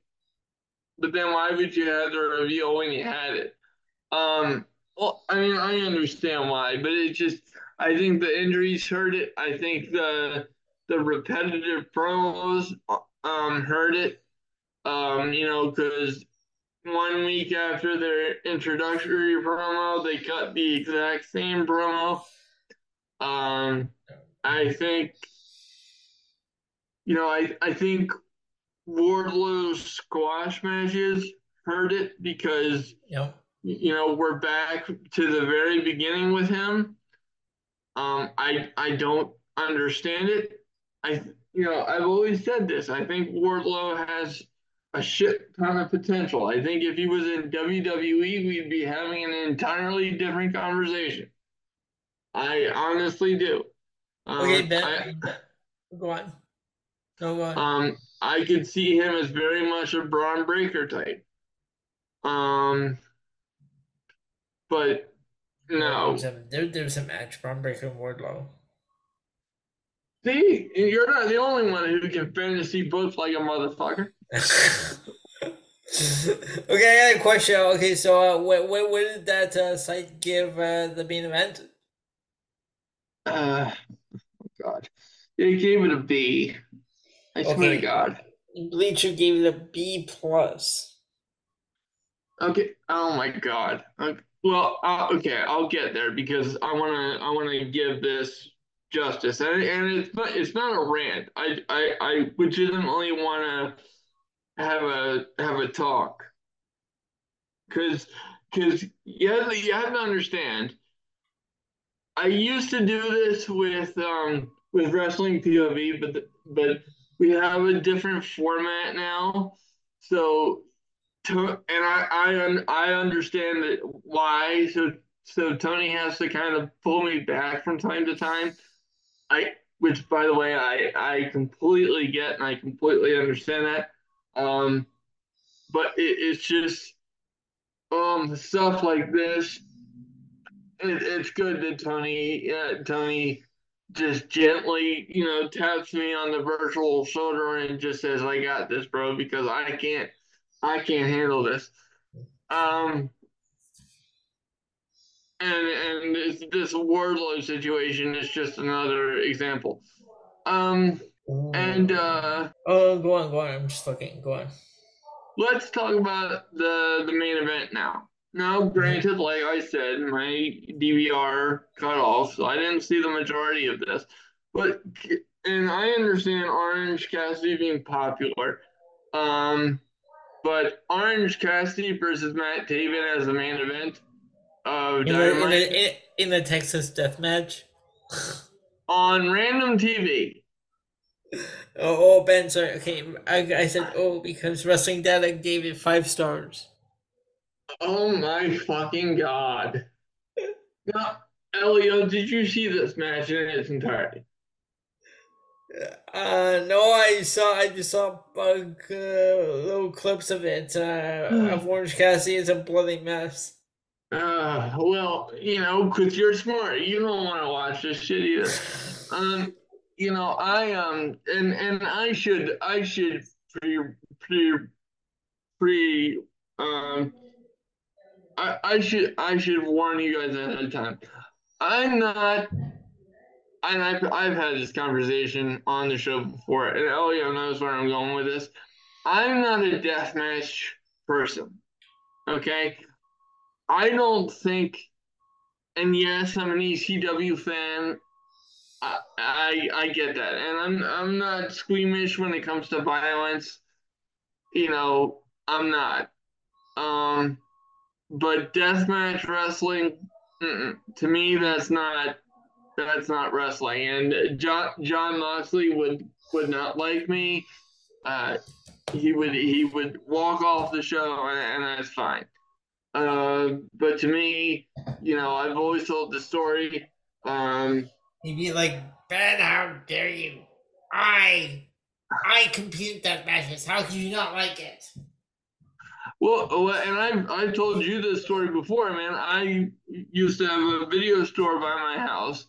but then why would you have the reveal when you had it? Um well I mean I understand why, but it just I think the injuries hurt it. I think the the repetitive promos um hurt it. Um, you know, because one week after their introductory promo, they cut the exact same promo. Um, I think, you know, I, I think Wardlow's squash matches hurt it because, Yep. you know, we're back to the very beginning with him. Um, I I don't understand it. I you know I've always said this. I think Wardlow has a shit ton of potential. I think if he was in WWE, we'd be having an entirely different conversation. I honestly do. Um, Okay, I, Ben, go on. Go on. um, I could see him as very much a Bron Breakker type. Um, but no. There, there's a match, Bron Breakker and Wardlow. See, you're not the only one who can fantasy book like a motherfucker. okay, I got a question. Okay, so uh, what, what, what did that uh, site give uh, the main event? Uh, oh God, they gave it a B. I swear to God. Bleacher gave it a B plus. Okay. Oh my God. Okay. Well, uh, okay, I'll get there because I wanna, I wanna give this justice, and and it's not, it's not a rant. I, I, I legitimately wanna have a have a talk, cause, cause you have, to- you have to understand. I used to do this with um with wrestling POV, but the, but we have a different format now. So to, and I I I understand why. So so Tony has to kind of pull me back from time to time. I which by the way I I completely get and I completely understand that. Um, but it, it's just um stuff like this. It, it's good that Tony uh, Tony just gently you know taps me on the virtual shoulder and just says I got this, bro, because I can't I can't handle this. Um, and and this, this Wardlow situation is just another example. Um, and uh, oh, go on, go on. I'm just looking. Go on. let's talk about the the main event now. Now, granted, like I said, my DVR cut off, so I didn't see the majority of this. But and I understand Orange Cassidy being popular. Um, but Orange Cassidy versus Matt Taven as the main event of In the, in the, in, the Texas Death Match. on random TV. Oh, oh, Ben, sorry. Okay, I, I said oh because Wrestling Data gave it five stars. Oh my fucking god. Now, Elio, did you see this match in its entirety? Uh, no, I saw. I just saw uh, little clips of it. Uh, of Orange Cassidy is a bloody mess. Uh, well, you know, because you're smart. You don't want to watch this shit either. Um, you know, I um, and and I should I should pre pre pre um, I I should I should warn you guys ahead of time. I'm not, and I've I've had this conversation on the show before, and Elio knows where I'm going with this. I'm not a deathmatch person. Okay, I don't think, and yes, I'm an ECW fan. I, I I get that, and I'm I'm not squeamish when it comes to violence. You know, I'm not. Um, but deathmatch wrestling, to me, that's not that's not wrestling. And John Jon Moxley would would not like me. Uh, he would he would walk off the show, and, and that's fine. Uh, but to me, you know, I've always told the story. Um, He'd be like, Ben, how dare you? I I compute that matches. How can you not like it? Well, and I've I've told you this story before, man. I used to have a video store by my house,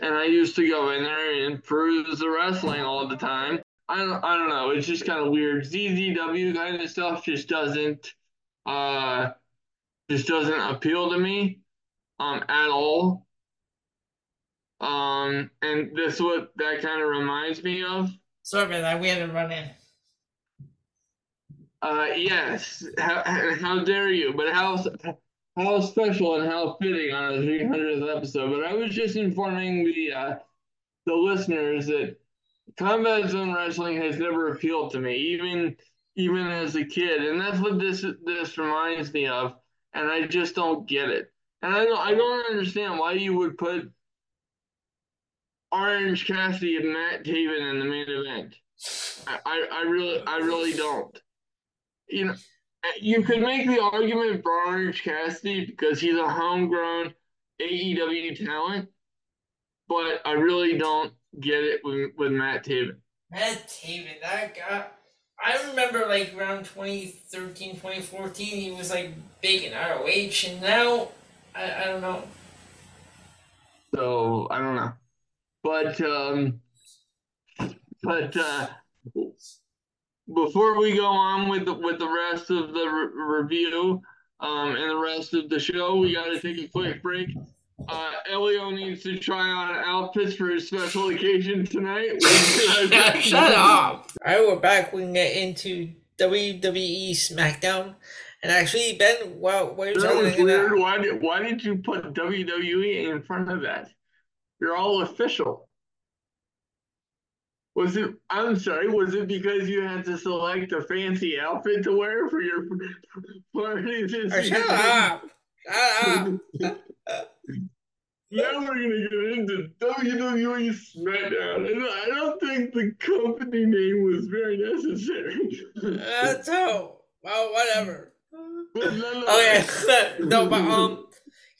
and I used to go in there and peruse the wrestling all the time. I don't I don't know. It's just kind of weird. CZW kind of stuff just doesn't uh just doesn't appeal to me um at all. Um, and this what that kind of reminds me of. Sorry, man, we had to run in. Uh, yes. How, how dare you? But how how special and how fitting on a 300th episode. But I was just informing the uh, the listeners that combat zone wrestling has never appealed to me, even even as a kid, and that's what this this reminds me of. And I just don't get it. And I don't I don't understand why you would put Orange Cassidy and Matt Taven in the main event. I, I, I really I really don't you know, you could make the argument for Orange Cassidy because he's a homegrown AEW talent, but I really don't get it with, with Matt Taven. Matt Taven, that guy. I remember like around 2013, 2014, he was like big in ROH, and now I, I don't know. So I don't know, but um, but uh, before we go on with the, with the rest of the re- review um, and the rest of the show, we got to take a quick break. Uh, Elio needs to try on outfits for his special occasion tonight. Shut up! All right, we're back. We can get into WWE SmackDown. And actually, Ben, while, while you're that was weird. About... Why did, why did you put WWE in front of that? You're all official. Was it? I'm sorry. Was it because you had to select a fancy outfit to wear for your party? shut up! Shut up! now we're gonna get into WWE SmackDown, and I don't think the company name was very necessary. That's all. Well, whatever. No, no. Okay, no, but um,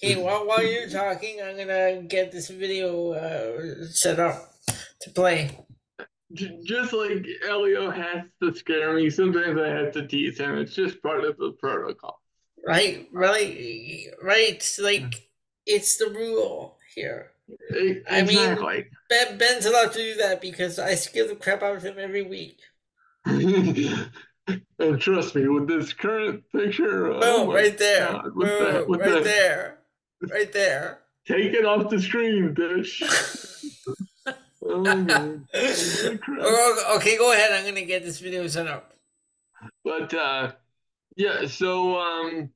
hey, while while you're talking, I'm gonna get this video uh, set up to play just like Elio has to scare me, sometimes I have to tease him. It's just part of the protocol. Right, right, right. Like it's the rule here. Exactly. I mean, ben, Ben's allowed to do that because I scare the crap out of him every week. and trust me, with this current picture, oh, oh right there, God, oh, right the, there, right there. Take it off the screen, bitch. oh, okay, go ahead. I'm gonna get this video set up. But uh, yeah, so um,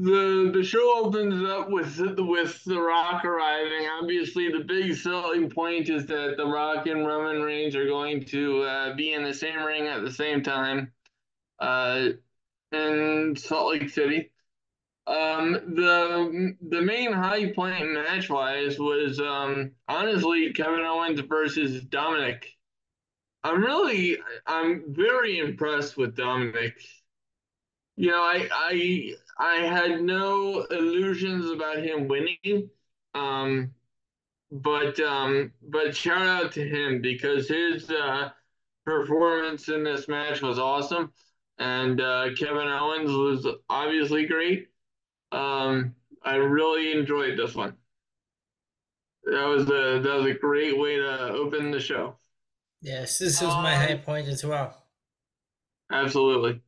the the show opens up with with the Rock arriving. Obviously, the big selling point is that the Rock and Roman Reigns are going to uh, be in the same ring at the same time, uh, in Salt Lake City. Um, the the main high point match wise was um, honestly Kevin Owens versus Dominic. I'm really I'm very impressed with Dominic. You know, I I I had no illusions about him winning. Um, but um, but shout out to him because his uh, performance in this match was awesome, and uh, Kevin Owens was obviously great. Um, I really enjoyed this one. That was a that was a great way to open the show. Yes, this was um, my high point as well. Absolutely.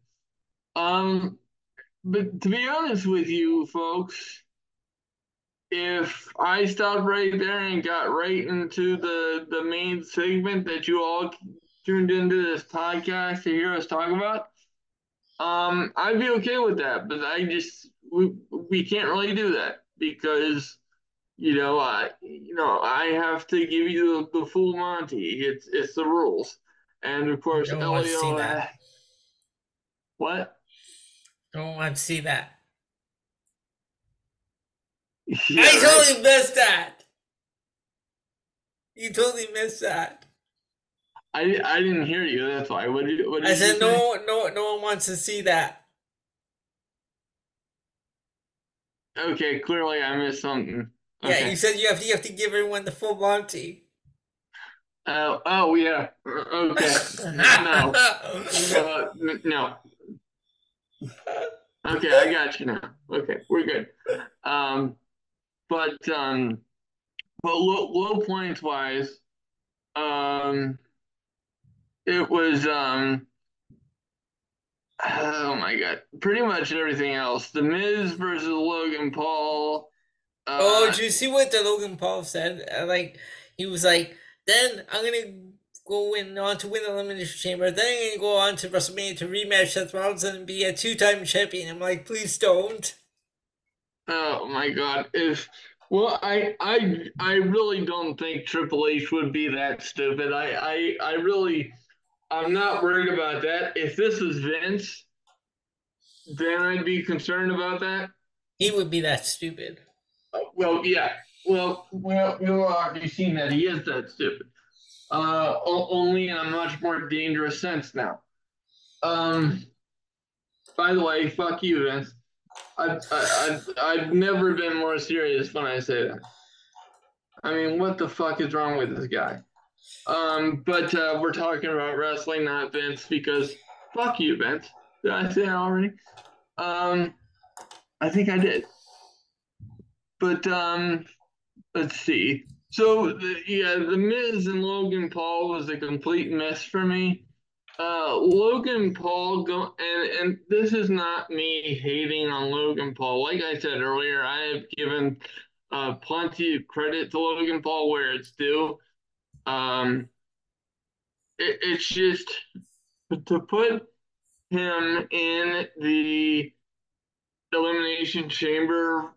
Um, but to be honest with you, folks, if I stopped right there and got right into the the main segment that you all tuned into this podcast to hear us talk about, Um, I'd be okay with that, but I just we we can't really do that because you know I you know I have to give you the, the full Monty. It's it's the rules, and of course Don't want to see Elio. uh, that. what? Don't want to see that. Yeah, I right. totally missed that. You totally missed that. I I didn't hear you. That's why. What did what did I said say? no, no, no one wants to see that. Okay, clearly I missed something. Yeah, Okay. you said you have to, you have to give everyone the full Monty. Oh oh yeah. Okay. No. Uh, no. Okay, I got you now. Okay, we're good. Um, but um, but low, low points wise, um, it was um, oh my god, pretty much everything else. The Miz versus Logan Paul. Uh, Oh, did you see what the Logan Paul said? Like he was like, then I'm gonna go in on to win the Elimination Chamber. Then go on to WrestleMania to rematch Seth Rollins and be a two-time champion. I'm like, please don't. Oh my God! If well, I I I really don't think Triple H would be that stupid. I I I really I'm not worried about that. If this was Vince, then I'd be concerned about that. He would be that stupid. Uh, Well, yeah. Well, well, we've already seen that he is that stupid. Uh, only in a much more dangerous sense now. Um. By the way, fuck you, Vince. I've, I've, I've never been more serious when I say that. I mean, what the fuck is wrong with this guy? Um, but uh, we're talking about wrestling, not Vince, because fuck you, Vince. Did I say that already? Um, I think I did. But um, let's see. So the, yeah, the Miz and Logan Paul was a complete mess for me. Uh, Logan Paul go and and this is not me hating on Logan Paul. Like I said earlier, I have given uh plenty of credit to Logan Paul where it's due. Um, it, it's just to put him in the elimination chamber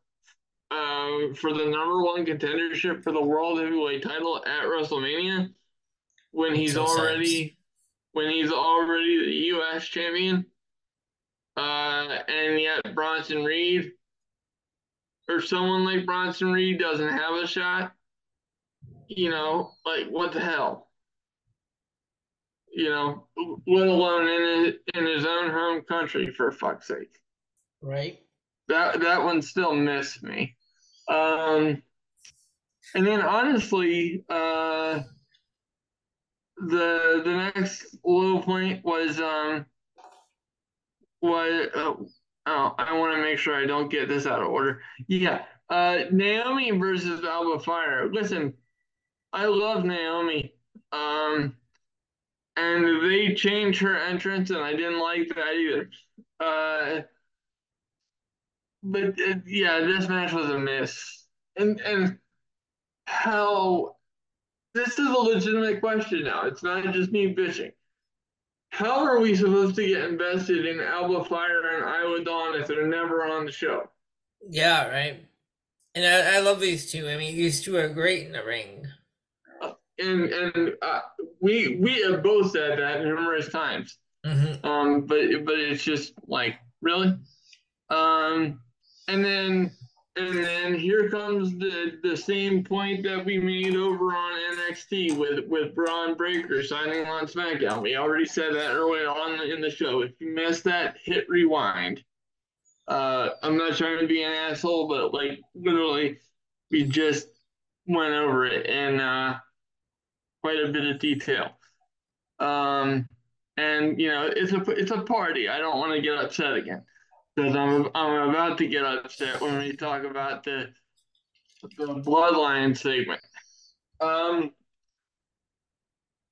uh, for the number one contendership for the world heavyweight title at WrestleMania when he's already when he's already the U.S. champion, uh, and yet Bronson Reed or someone like Bronson Reed doesn't have a shot. You know, like what the hell? You know, let alone in his, in his own home country for fuck's sake. Right? That that one still missed me. Um, and then honestly, uh, the the next low point was um was uh, oh I want to make sure I don't get this out of order. Yeah, uh, Naomi versus Alba Fire. Listen, I love Naomi. Um, and they changed her entrance, and I didn't like that either. Uh, but uh, yeah, this match was a miss. And and how this is a legitimate question now. It's not just me bitching. How are we supposed to get invested in Alba Fire and Isla Dawn if they're never on the show? Yeah, right. And I, I love these two. I mean, these two are great in the ring. And and uh, we we have both said that numerous times. hmm Um, but but it's just like really. Um, and then and then here comes the the same point that we made over on NXT with with Bron Breakker signing on SmackDown. We already said that earlier on in the show. If you missed that, hit rewind. Uh, I'm not trying to be an asshole, but like literally, we just went over it in uh, quite a bit of detail. Um, and you know, it's a it's a party. I don't want to get upset again because I'm I'm about to get upset when we talk about the the bloodline segment. Um.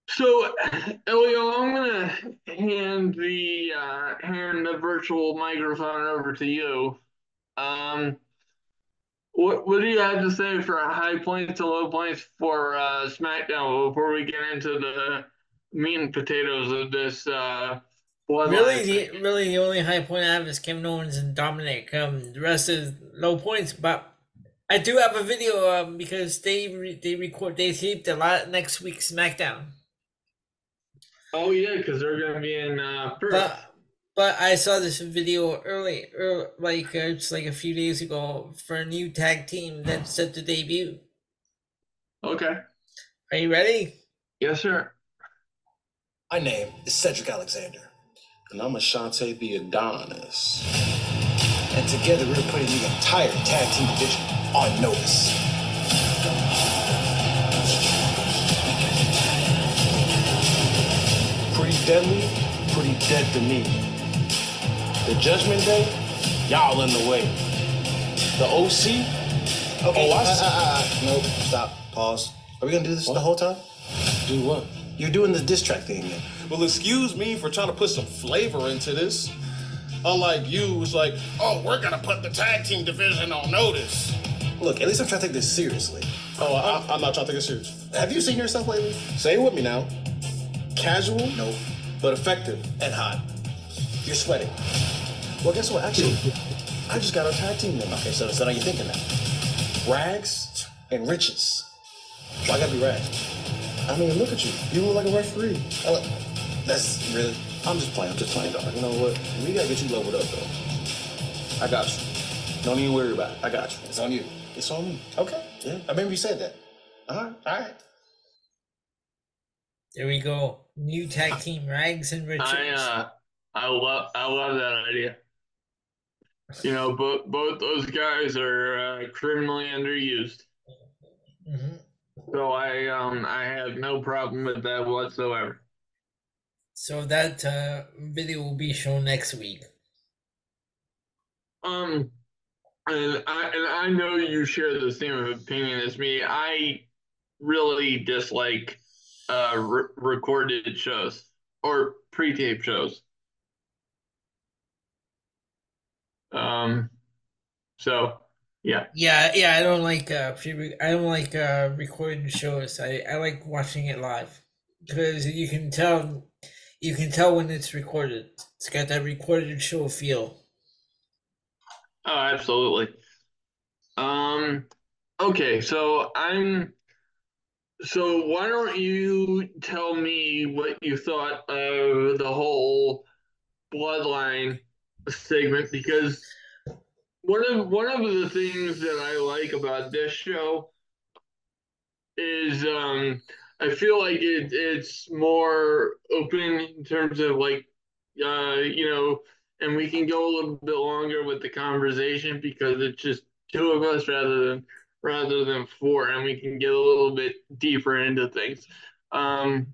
So, Elio, I'm gonna hand the uh, hand the virtual microphone over to you. Um, what what do you have to say for high points and low points for uh, SmackDown before we get into the meat and potatoes of this uh, Really, thing. the really the only high point I have is Kevin Owens and Dominic. Um, the rest is low points, but I do have a video um because they re- they record they taped a lot next week's SmackDown. Oh yeah, because they're gonna be in uh, Perth. But but I saw this video early, early like uh, it's like a few days ago for a new tag team that's set to debut. okay. Are you ready? Yes, sir. My name is Cedric Alexander, and I'm Ashante the Adonis. And together we're putting the entire tag team division on notice. Pretty deadly, pretty dead to me. The Judgment Day, y'all in the way. The OC, Okay, Oh, I uh, see. uh, uh, uh, nope, stop, pause. Are we gonna do this the whole time? do what? You're doing the diss track thing again. Well, excuse me for trying to put some flavor into this. Unlike you, it's like, oh, we're gonna put the tag team division on notice. Look, at least I'm trying to take this seriously. Oh, I, I'm not trying to take it serious. Have you seen yourself lately? Say it with me now. Casual, Nope. but effective. And hot. You're sweating. Well, guess what? Actually, I just got our tag team name. Okay, so, so now you're thinking that. Rags and riches. Why gotta be rags? I mean, look at you. You look like a referee. I look- That's really. I'm just playing. I'm just playing, dog. You know what? We gotta get you leveled up, though. I got you. Don't even worry about it. I got you. It's on you. It's on me. Okay. Yeah. I remember you said that. All right. All right. There we go. New tag team, Rags and Richards. I uh, I love I love that idea. You know, both both those guys are uh, criminally underused, Mhm. so I um I have no problem with that whatsoever. So that uh, video will be shown next week. Um, and I and I know you share the same opinion as me. I really dislike uh re- recorded shows or pre-tape shows. Um, so yeah, Yeah, yeah, I don't like uh pre I don't like uh recorded shows. I I like watching it live because you can tell you can tell when it's recorded. It's got that recorded show feel. oh, absolutely. Um, okay, so I'm. So why don't you tell me what you thought of the whole bloodline segment? Because one of one of the things that I like about this show is um I feel like it it's more open in terms of like uh you know and we can go a little bit longer with the conversation because it's just two of us rather than rather than four and we can get a little bit deeper into things. Um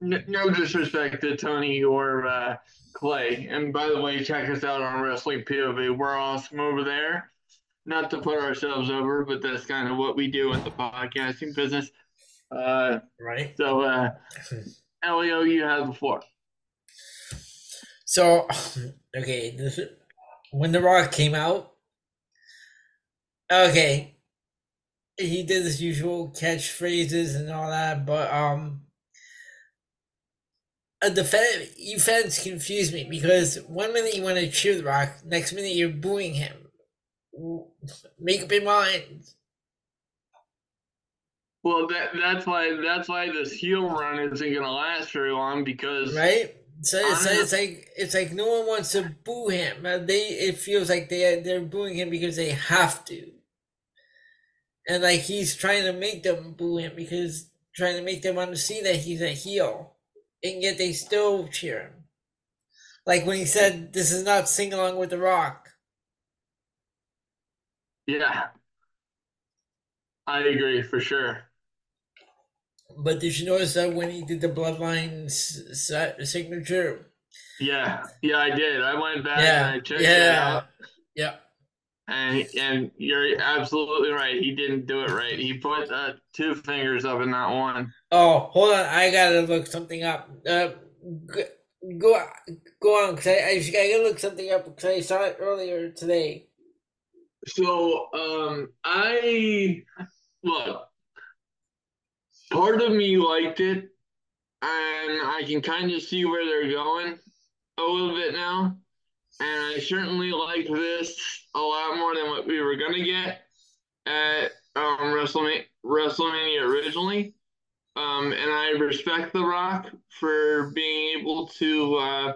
no disrespect to tony or uh clay. And by the way check us out on wrestling pov we're awesome over there. Not to put ourselves over but that's kind of what we do in the podcasting business uh Right. so uh leo you have the floor So, okay, this when The Rock came out, okay, he did his usual catchphrases and all that, but um, uh, the fan, you fans confuse me because one minute you want to cheer The Rock, next minute you're booing him. Make up your mind, Well, that that's why that's why this heel run isn't gonna last very long because right? So it's, like it's like no one wants to boo him. Uh, They it feels like they they're booing him because they have to, and like he's trying to make them boo him because trying to make them want to see that he's a heel, and yet they still cheer him. Like when he said, "This is not sing along with the Rock." yeah, I agree for sure. But did you notice that when he did the Bloodline s- s- signature? Yeah, yeah, I did. I went back Yeah, and I checked it out, Yeah. and and you're absolutely right. He didn't do it right. He put uh, two fingers up in that one. Oh, hold on. I gotta look something up. Uh, go go, go on, cause I, I, just gotta look something up because I saw it earlier today. So, um, I look. Part of me liked it, and I can kind of see where they're going. a little bit now, and I certainly like this a lot more than what we were gonna get at um, WrestleMania, WrestleMania originally. Um, and I respect The Rock for being able to, uh,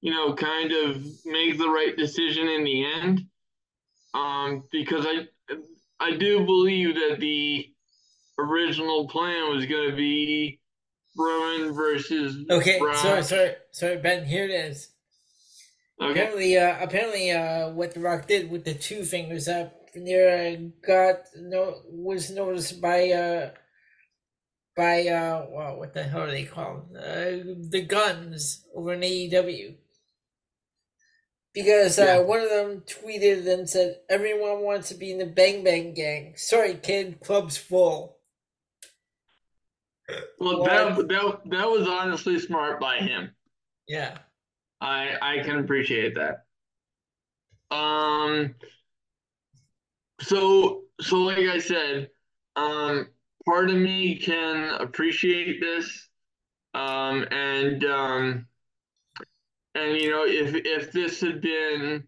you know, kind of make the right decision in the end. Um, because I, I do believe that the original plan was going to be Roman versus Okay, Brock. sorry, sorry, sorry, Ben. Here it is. Okay. Apparently, uh, apparently, uh, what The Rock did with the two fingers up there uh, got no was noticed by uh by uh well, what the hell are they called? Uh, the guns over in AEW. Because uh, Yeah. one of them tweeted and said, "Everyone wants to be in the Bang Bang Gang. Sorry, kid, club's full." Well, that, that that was honestly smart by him. Yeah. I I can appreciate that. Um. So so like I said, um, part of me can appreciate this, um, and um, and you know if if this had been,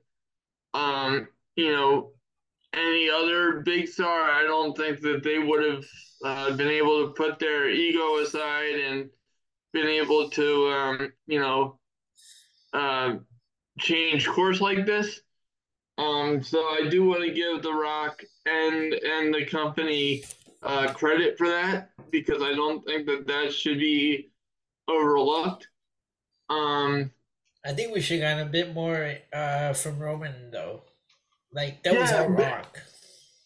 um, you know, any other big star, I don't think that they would have uh, been able to put their ego aside and been able to, um, you know, uh, change course like this. Um, so I do want to give The Rock and and the company uh, credit for that because I don't think that that should be overlooked. Um, I think we should gotten a bit more uh from Roman though. Like that was Yeah, our but- rock.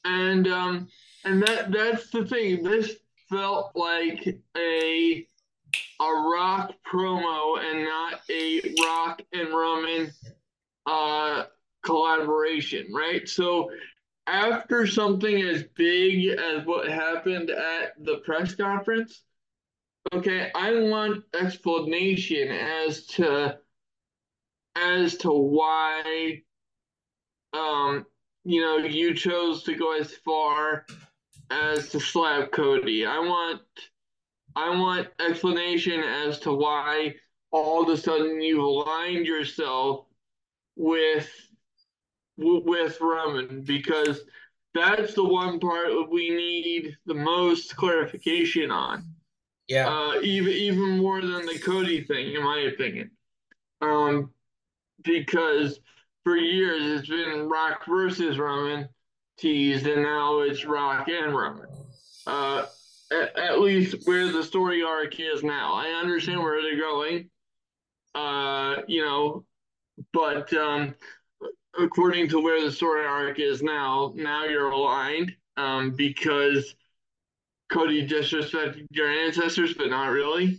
and um, and that that's the thing. This felt like a a rock promo and not a rock and Roman uh collaboration, right? So after something as big as what happened at the press conference, okay, I want explanation as to as to why um you know you chose to go as far as to slap Cody. I want I want explanation as to why all of a sudden you've aligned yourself with with Roman because that's the one part we need the most clarification on. Yeah. Uh, even even more than the Cody thing, in my opinion. Um, because for years it's been Rock versus Roman teased, and now it's Rock and Roman. Uh, at, at least where the story arc is now. I understand where they're going. Uh, you know, but um, according to where the story arc is now, now you're aligned. Um, because Cody disrespected your ancestors, but not really.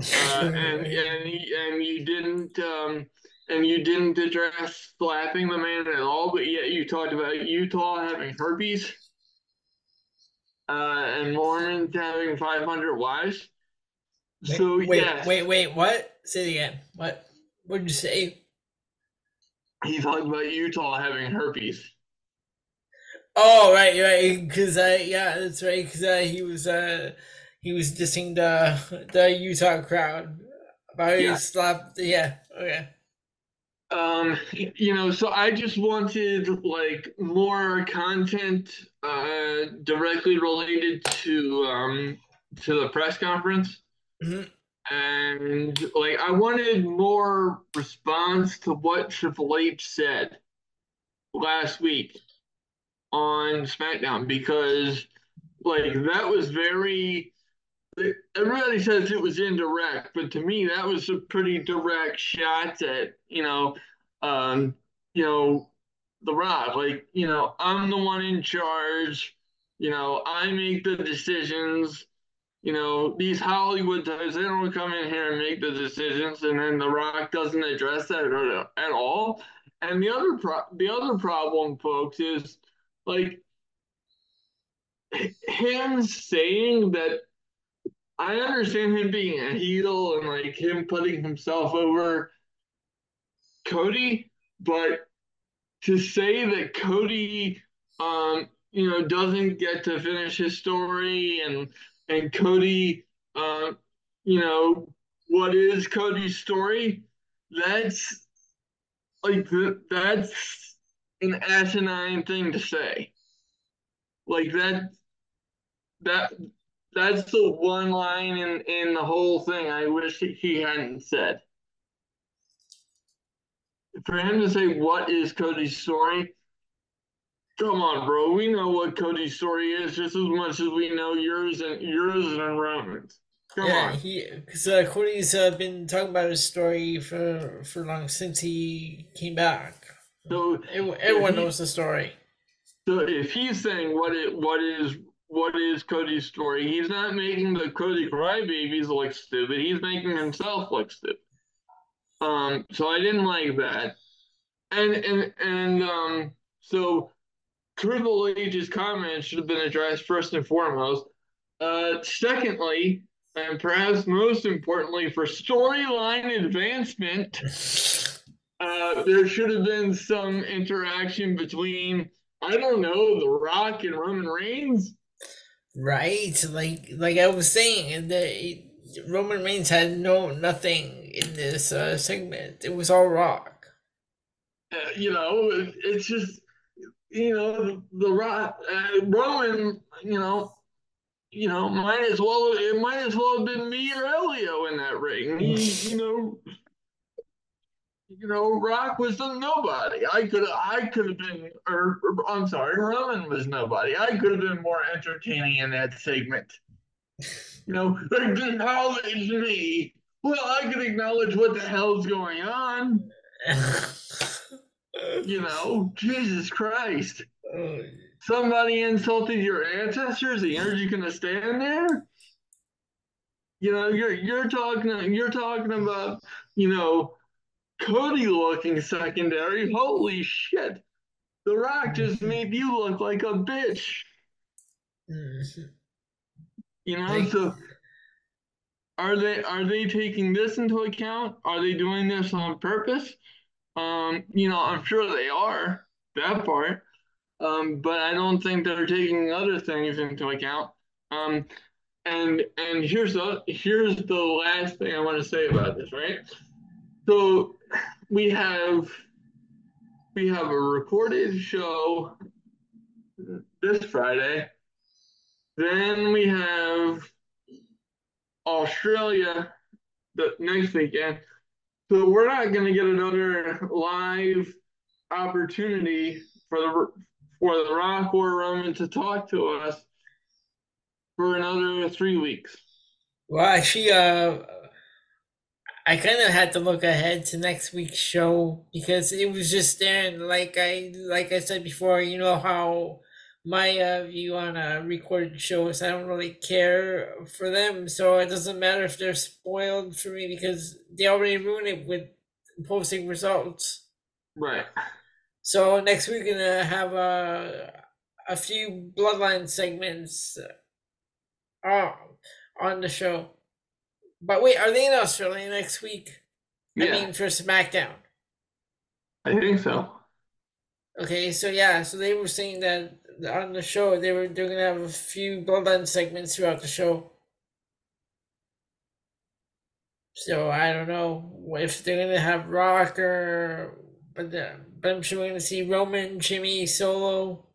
Uh, and and and you didn't um and you didn't address slapping the man at all, but yet you talked about Utah having herpes, uh, and Mormons having five hundred wives. Wait, So wait, wait, wait, what? Say it again. What? What did you say? he talked about Utah having herpes. Oh, right, right. Because I, yeah, that's right. Because uh, he was, uh, he was dissing the the Utah crowd about Yeah. his slap. Yeah. Okay. Um you know so i just wanted like more content uh directly related to um to the press conference Mhm. and like i wanted more response to what triple h said last week on smackdown because like that was very everybody says it was indirect, but to me that was a pretty direct shot at you know, um, you know, the Rock. Like you know, I'm the one in charge. You know, I make the decisions. You know, these Hollywood types, they don't come in here and make the decisions, and then The Rock doesn't address that at, all. And the other pro- the other problem, folks, is like him saying that I understand him being a heel and like him putting himself over Cody, but to say that Cody, um, you know, doesn't get to finish his story and and Cody, um, you know, what is Cody's story? that's like that's an asinine thing to say. Like that that that's the one line in in the whole thing I wish he hadn't said. For him to say what is Cody's story, come on, bro. We know what Cody's story is just as much as we know yours and yours and Roman's. Come yeah, on. he because uh, Cody's uh, been talking about his story for for long since he came back. So Everyone, he- knows the story. So if he's saying what it what is what is Cody's story, he's not making the Cody crybabies look stupid. He's making himself look stupid. Um, so I didn't like that. And and and um, so Triple H's comments should have been addressed first and foremost. Uh, secondly, and perhaps most importantly, for storyline advancement, uh, there should have been some interaction between I don't know, The Rock and Roman Reigns. Right, like like I was saying, the Roman Reigns had no nothing in this uh, segment. It was all Rock. Uh, you know, it- it's just you know The Rock, uh, Roman. You know, you know, might as well it might as well have been me or Elio in that ring. You know. You know, Rock was a nobody. I could I could have been, or, or I'm sorry, Roman was nobody. I could have been more entertaining in that segment. You know, acknowledge me. Well, I could acknowledge what the hell's going on. You know, Jesus Christ. Oh, Somebody insulted your ancestors, and you're just gonna stand there? You know, you're you're talking you're talking about, you know, Cody looking secondary. Holy shit. The Rock just made you look like a bitch. You know, so are they are they taking this into account? Are they doing this on purpose? Um, you know, I'm sure they are that part. Um, but I don't think they're taking other things into account. Um, and and here's the here's the last thing I want to say about this, right? So we have we have a recorded show this Friday. Then we have Australia the next weekend. So we're not going to get another live opportunity for the for the Rock or Roman to talk to us for another three weeks. Well, actually, uh, I kind of had to look ahead to next week's show because it was just there, and like I like I said before, you know how my uh, view on a recorded show is I don't really care for them, so it doesn't matter if they're spoiled for me because they already ruined it with posting results. Right. So next week we're gonna have a a few bloodline segments uh, on the show. But wait, are they in Australia next week? Yeah. I mean for SmackDown. I think so. Okay, so yeah, so they were saying that on the show they were they're gonna have a few bloodline segments throughout the show. So I don't know if they're gonna have Rock or, but uh, but I'm sure we're gonna see Roman, Jimmy, Solo.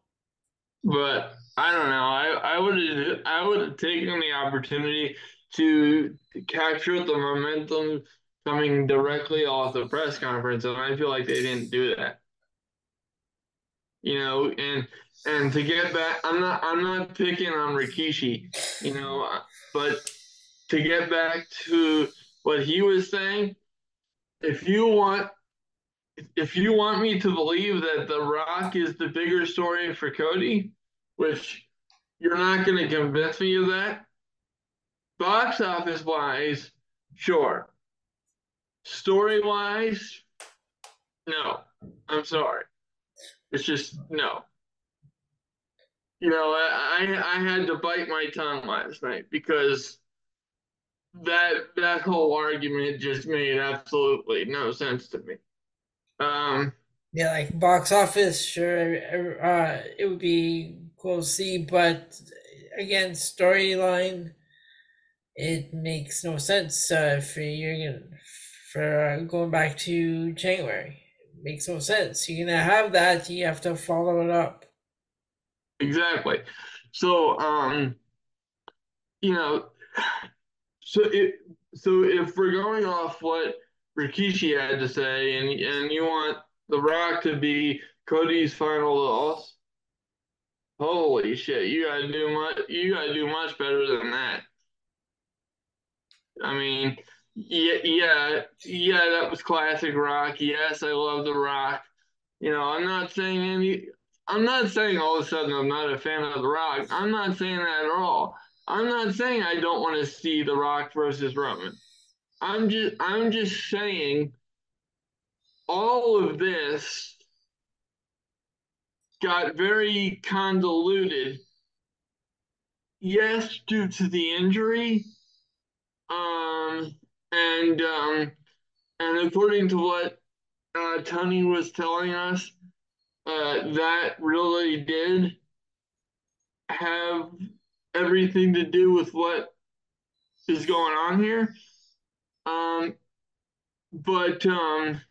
But I don't know. I I would I would have taken the opportunity to capture the momentum coming directly off the press conference, and I feel like they didn't do that. You know, and and to get back, I'm not I'm not picking on Rikishi, you know, uh, but to get back to what he was saying, if you want if you want me to believe that The Rock is the bigger story for Cody, which you're not going to convince me of that, box office wise, sure. Story wise, no. I'm sorry. It's just no. You know, I, I had to bite my tongue last night because that that whole argument just made absolutely no sense to me. Um, Yeah, like box office, sure, uh, it would be cool to see, but again, storyline, it makes no sense uh, for gonna for uh, going back to January. It makes no sense. You're gonna have that. You have to follow it up. Exactly. So, um, you know, so it, so if we're going off what Rikishi had to say, and and you want The Rock to be Cody's final loss, holy shit, you gotta do much. You gotta do much better than that. I mean, yeah, yeah, yeah, that was classic Rock. Yes, I love The Rock. You know, I'm not saying any. I'm not saying all of a sudden I'm not a fan of The Rock. I'm not saying that at all. I'm not saying I don't want to see The Rock versus Roman. I'm just I'm just saying all of this got very convoluted. Yes, due to the injury. Um and um and according to what uh, Tony was telling us, uh, that really did have everything to do with what is going on here. Um, but um,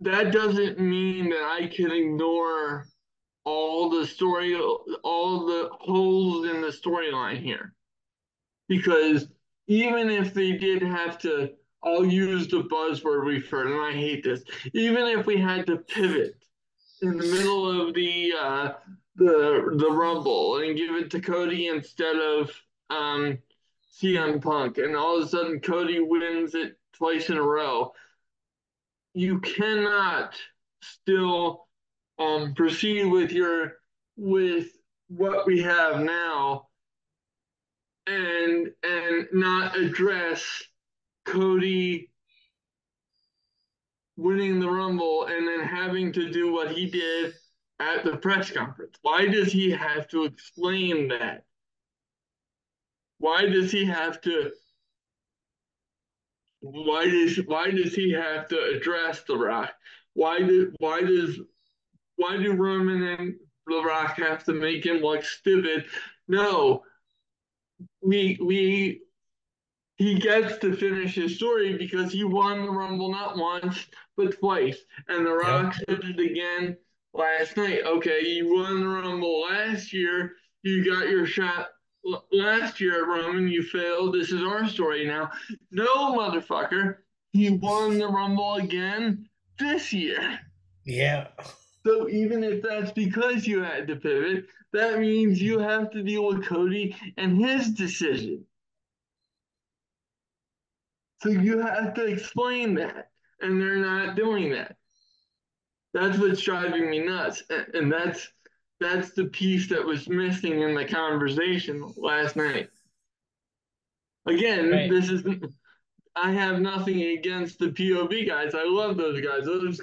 that doesn't mean that I can ignore all the story, all the holes in the storyline here. Because even if they did have to, I'll use the buzzword heard, and I hate this. Even if we had to pivot in the middle of the uh, the the Rumble and give it to Cody instead of um, CM Punk, and all of a sudden Cody wins it twice in a row. You cannot still um, proceed with your with what we have now and and not address Cody winning the Rumble and then having to do what he did at the press conference. Why does he have to explain that? Why does he have to why does why does he have to address the rock? Why do why does why do Roman and the Rock have to make him look stupid? No. We we he gets to finish his story because he won the Rumble not once, but twice. And The Rock said it again last night. Okay, you won the Rumble last year. You got your shot last year, at Roman. You failed. This is our story now. No, motherfucker. He won the Rumble again this year. Yeah. So even if that's because you had to pivot, that means you have to deal with Cody and his decision. So you have to explain that, and they're not doing that. That's what's driving me nuts, and that's that's the piece that was missing in the conversation last night. Again, Right. this is I have nothing against the POV guys. I love those guys. Those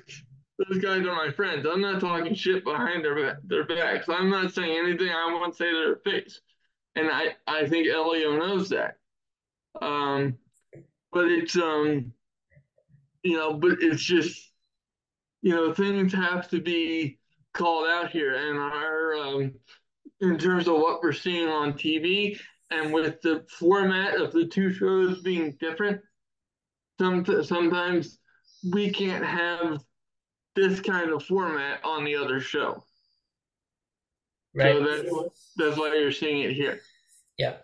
those guys are my friends. I'm not talking shit behind their their backs. I'm not saying anything I to say to their face, and I I think Elio knows that. Um, but it's um, you know, but it's just you know things have to be called out here, and our um, in terms of what we're seeing on TV, and with the format of the two shows being different, some sometimes we can't have this kind of format on the other show. Right. So that's that's why you're seeing it here. yeah.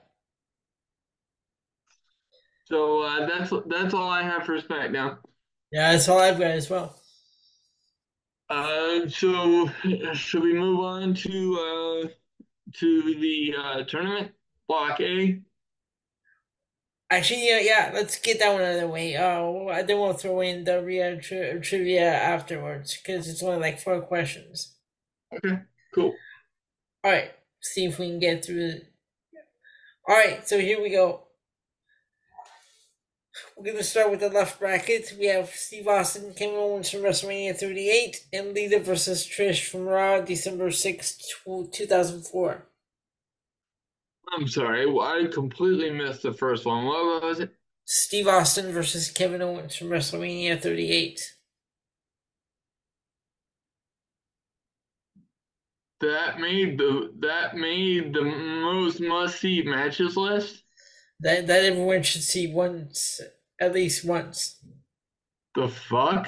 So uh, that's that's all I have for SmackDown. Yeah, that's all I've got as well. Uh, so should we move on to uh, to the uh, tournament block A? Actually, yeah, yeah. Let's get that one out of the way. Uh, then we'll throw in the Rhea tri- trivia afterwards because it's only like four questions. Okay, cool. All right, see if we can get through it. All right, so here we go. We're gonna start with the left bracket. We have Steve Austin, Kevin Owens from WrestleMania 38, and Lita versus Trish from Raw, December 6th, 2004. I'm sorry, I completely missed the first one. What was it? Steve Austin versus Kevin Owens from WrestleMania 38. That made the that made the most must see matches list. That that everyone should see once at least once. The fuck?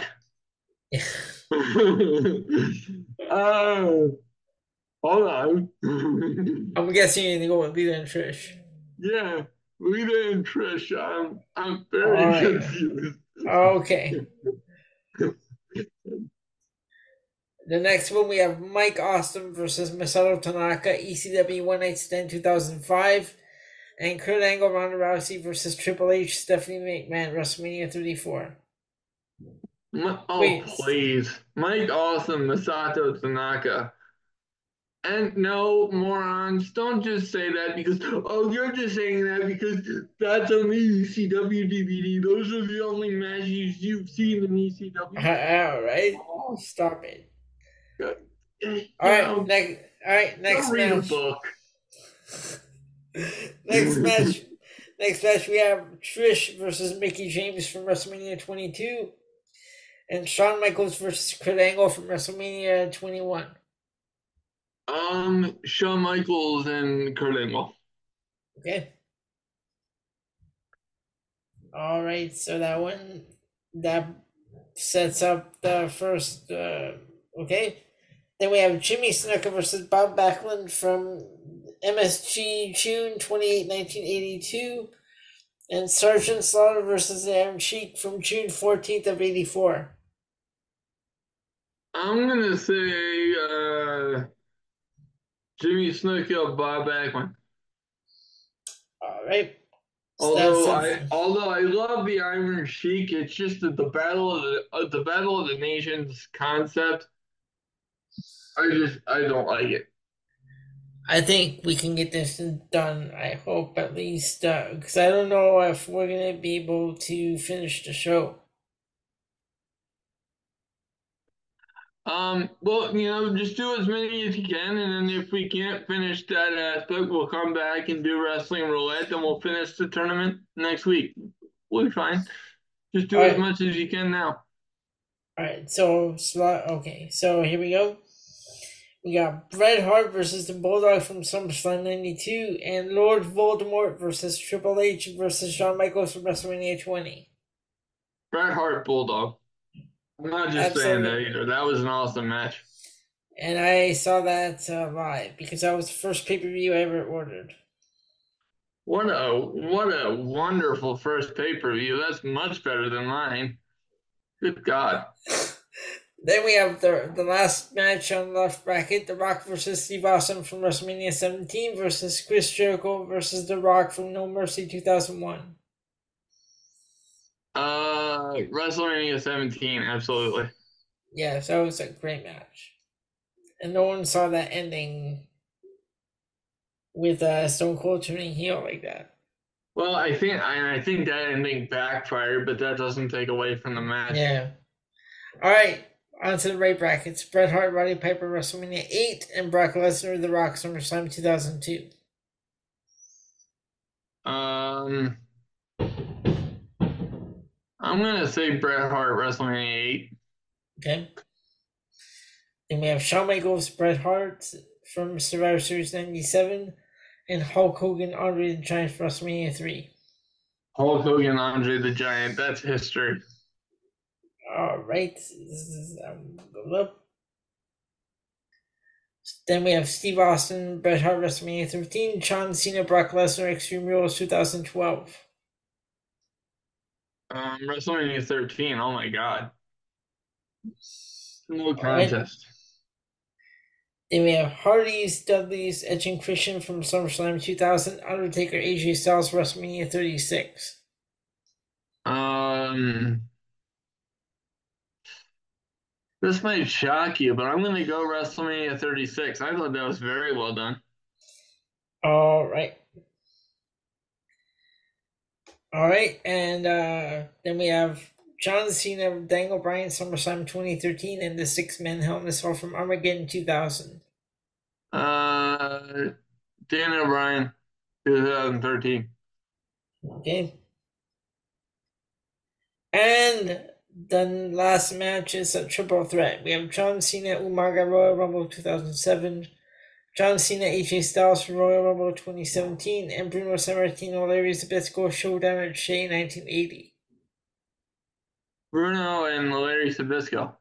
Oh, hold on. I'm guessing you're gonna go with Lita and Trish. yeah, Lita and Trish. I'm I'm very Alright. confused. Okay. The next one we have Mike Awesome versus Masato Tanaka, ECW One Night Stand 2005, and Kurt Angle Ronda Rousey versus Triple H Stephanie McMahon WrestleMania 34. Ma- oh Wait. please, Mike Awesome Masato Tanaka. And no, morons, don't just say that because oh, you're just saying that because that's on the ECW DVD. Those are the only matches you've seen in ECW. All right, stop it. All right, know, next. All right, next go read a match. book. next match. Next match we have Trish versus Mickie James from WrestleMania 22, and Shawn Michaels versus Kurt Angle from WrestleMania 21. Um, Shawn Michaels and Kurt Angle. Okay. All right, so that one that sets up the first. Uh, okay, then we have Jimmy Snuka versus Bob Backlund from MSG June 28, 1982, and Sergeant Slaughter versus Iron Sheik from June 14th of 84. I'm gonna say uh, Jimmy Snuka, Bob Backlund. All right. Although I, although I love the Iron Sheik, it's just that the battle of the uh, the battle of the nations concept. I just I don't like it. I think we can get this done. I hope at least, because I don't know if we're gonna be able to finish the show. Um, well, you know, just do as many as you can, and then if we can't finish that aspect, we'll come back and do wrestling roulette, and we'll finish the tournament next week. We'll be fine. Just do as Alright. much as you can now. All right, so slot. Okay, so here we go. We got Bret Hart versus the Bulldog from SummerSlam '92, and Lord Voldemort versus Triple H versus Shawn Michaels from WrestleMania 20. Bret Hart Bulldog. I'm not just saying that either. That was an awesome match. And I saw that uh, live because that was the first pay per view I ever ordered. What a what a wonderful first pay per view. That's much better than mine. Good God. Then we have the the last match on the left bracket: The Rock versus Steve Austin from WrestleMania 17 versus Chris Jericho versus The Rock from No Mercy 2001. Uh, WrestleMania 17, absolutely. Yeah, so it was a great match, and no one saw that ending with uh, Stone Cold turning heel like that. Well, I think I, I think that ending backfired, but that doesn't take away from the match. Yeah. All right, on to the right brackets: Bret Hart, Roddy Piper, WrestleMania 8, and Brock Lesnar, The Rock, SummerSlam 2002. Um, I'm gonna say Bret Hart WrestleMania 8. Okay. Then we have Shawn Michaels, Bret Hart from Survivor Series 97, and Hulk Hogan, Andre the Giant for WrestleMania 3. Hulk Hogan, Andre the Giant. That's history. All right. Is, um. Then we have Steve Austin, Bret Hart, WrestleMania 13, John Cena, Brock Lesnar, Extreme Rules 2012. Um, WrestleMania 13. Oh my God. No contest. Then we have Hardy's, Dudley's, Edge and Christian from SummerSlam 2000, Undertaker, AJ Styles, WrestleMania 36. Um, this might shock you, but I'm gonna go WrestleMania 36. I thought that was very well done. All right. All right, and uh, then we have John Cena, Daniel Bryan, SummerSlam 2013, and the six man Hell in a Cell from Armageddon 2000. Uh, Daniel Bryan, 2013. Okay. And the last match is a triple threat. We have John Cena, Umaga Royal Rumble 2007, John Cena, AJ Styles for Royal Rumble 2017, and Bruno Sammartino, Larry Zbyszko Showdown at Shea 1980. Bruno and Larry Zbyszko.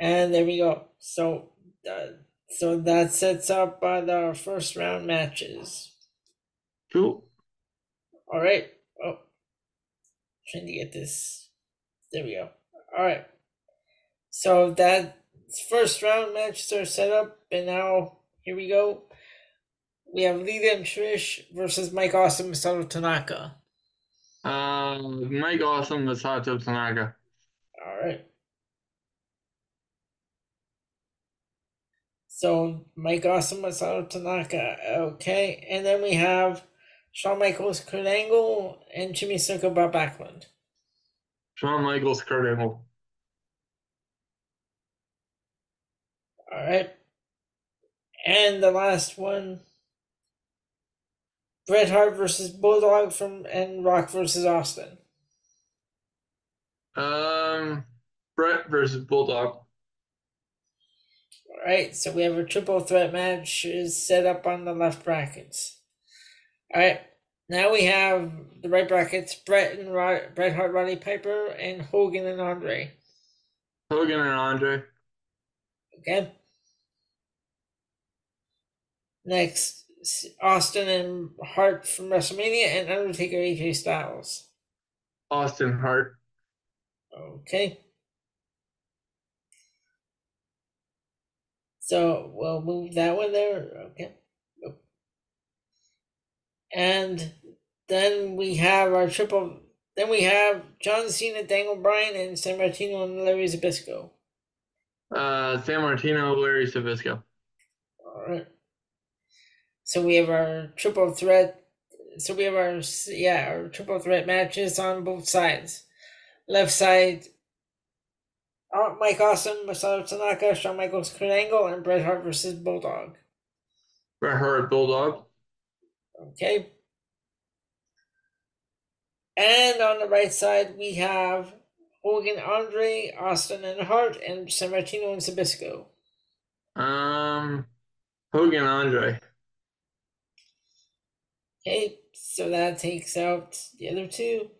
And there we go. So, uh, so that sets up uh, the first round matches. Cool. All right. Oh, trying to get this. There we go. All right. So that first round matches are set up, and now here we go. We have Lita and Trish versus Mike Awesome, Masato Tanaka. Uh, Mike Awesome, Masato Tanaka. All right. So Mike Awesome, Masato Tanaka. Okay, and then we have Shawn Michaels, Kurt Angle, and Jimmy Snuka, Bob Backlund. Shawn Michaels, Kurt Angle. All right. And the last one Bret Hart versus Bulldog from and Rock versus Austin. Um, Bret versus Bulldog. All right, so we have a triple threat match is set up on the left brackets. All right, now we have the right brackets: Bret and Rod, Bret Hart, Roddy Piper, and Hogan and Andre. Hogan and Andre. Okay. Next, Austin and Hart from WrestleMania, and Undertaker AJ Styles. Austin Hart. Okay. So we'll move that one there. Okay. And then we have our triple. Then we have John Cena, Daniel Bryan, and Sammartino and Larry Zbyszko. Uh, Sammartino, Larry Zbyszko. All right. So we have our triple threat. So we have our yeah our triple threat matches on both sides. Left side, uh, Mike Awesome, Masato Tanaka, Shawn Michaels, Kurt Angle, and Bret Hart versus Bulldog. Bret Hart, Bulldog. Okay. And on the right side, we have Hogan, Andre, Austin, and Hart, and Sammartino and Zbyszko. Um, Hogan, Andre. Okay, so that takes out the other two.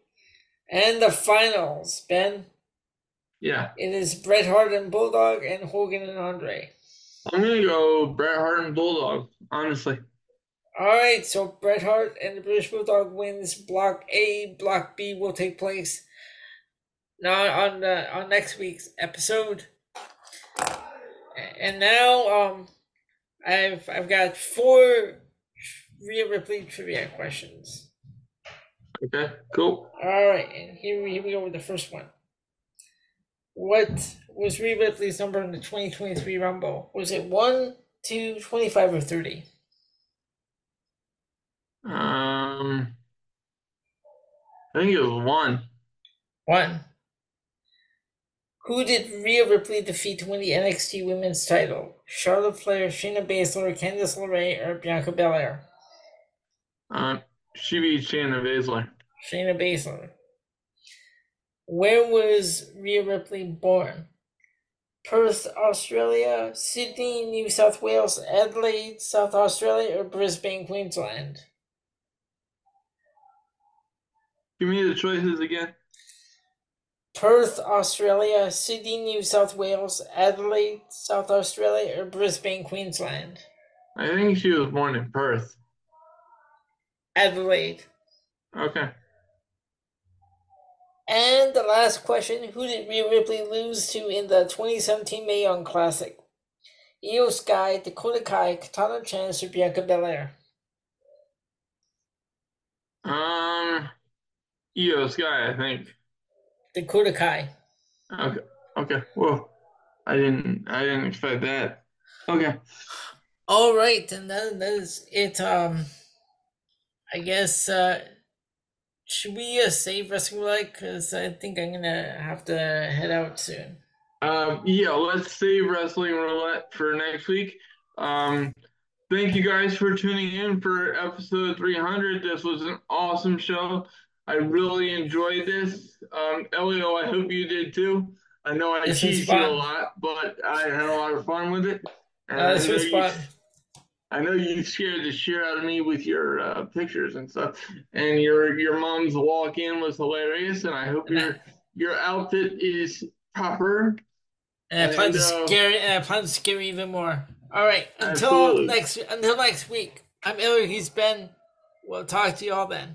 And the finals, Ben. Yeah. It is Bret Hart and Bulldog and Hogan and Andre. I'm gonna go Bret Hart and Bulldog, honestly. All right, so Bret Hart and the British Bulldog wins. Block A, Block B will take place now on the, on next week's episode. And now, um, I've I've got four Rhea Ripley trivia questions. Okay, cool. All right, and here we, here we go with the first one. What was Rhea Ripley's number in the 2023 Rumble? Was it 1, 2, 25, or 30? Um, I think it was one. 1. Who did Rhea Ripley defeat to win the NXT Women's title? Charlotte Flair, Shayna Baszler, Candice LeRae, or Bianca Belair? Uh, she beat Shayna Baszler. Shayna Baszler. Where was Rhea Ripley born? Perth, Australia, Sydney, New South Wales, Adelaide, South Australia, or Brisbane, Queensland? Give me the choices again. Perth, Australia, Sydney, New South Wales, Adelaide, South Australia, or Brisbane, Queensland? I think she was born in Perth. Adelaide. Okay. And the last question Who did Rhea Ripley lose to in the 2017 Mae Young Classic? Io Sky, Dakota Kai, Katana Chance, or Bianca Belair? Um, Io Sky, I think. Dakota Kai. Okay. Okay. Whoa. I didn't. I didn't expect that. Okay. All right, and that, that is it. Um, I guess. Uh, should we uh, save wrestling like? Because I think I'm gonna have to head out soon. Um, yeah, let's save wrestling roulette for next week. Um, thank you guys for tuning in for episode 300. This was an awesome show. I really enjoyed this. Um, Elio, I hope you did too. I know I This teased you a lot, but I had a lot of fun with it. And Uh, this I know was you- fun. I know you scared the shit out of me with your uh, pictures and stuff, and your your mom's walk in was hilarious, and I hope your your outfit is proper. And I plan to And, uh, scare and I plan to scare you even more. All right, until Absolutely. next until next week. I'm Iller. He's Ben. We'll talk to you all then.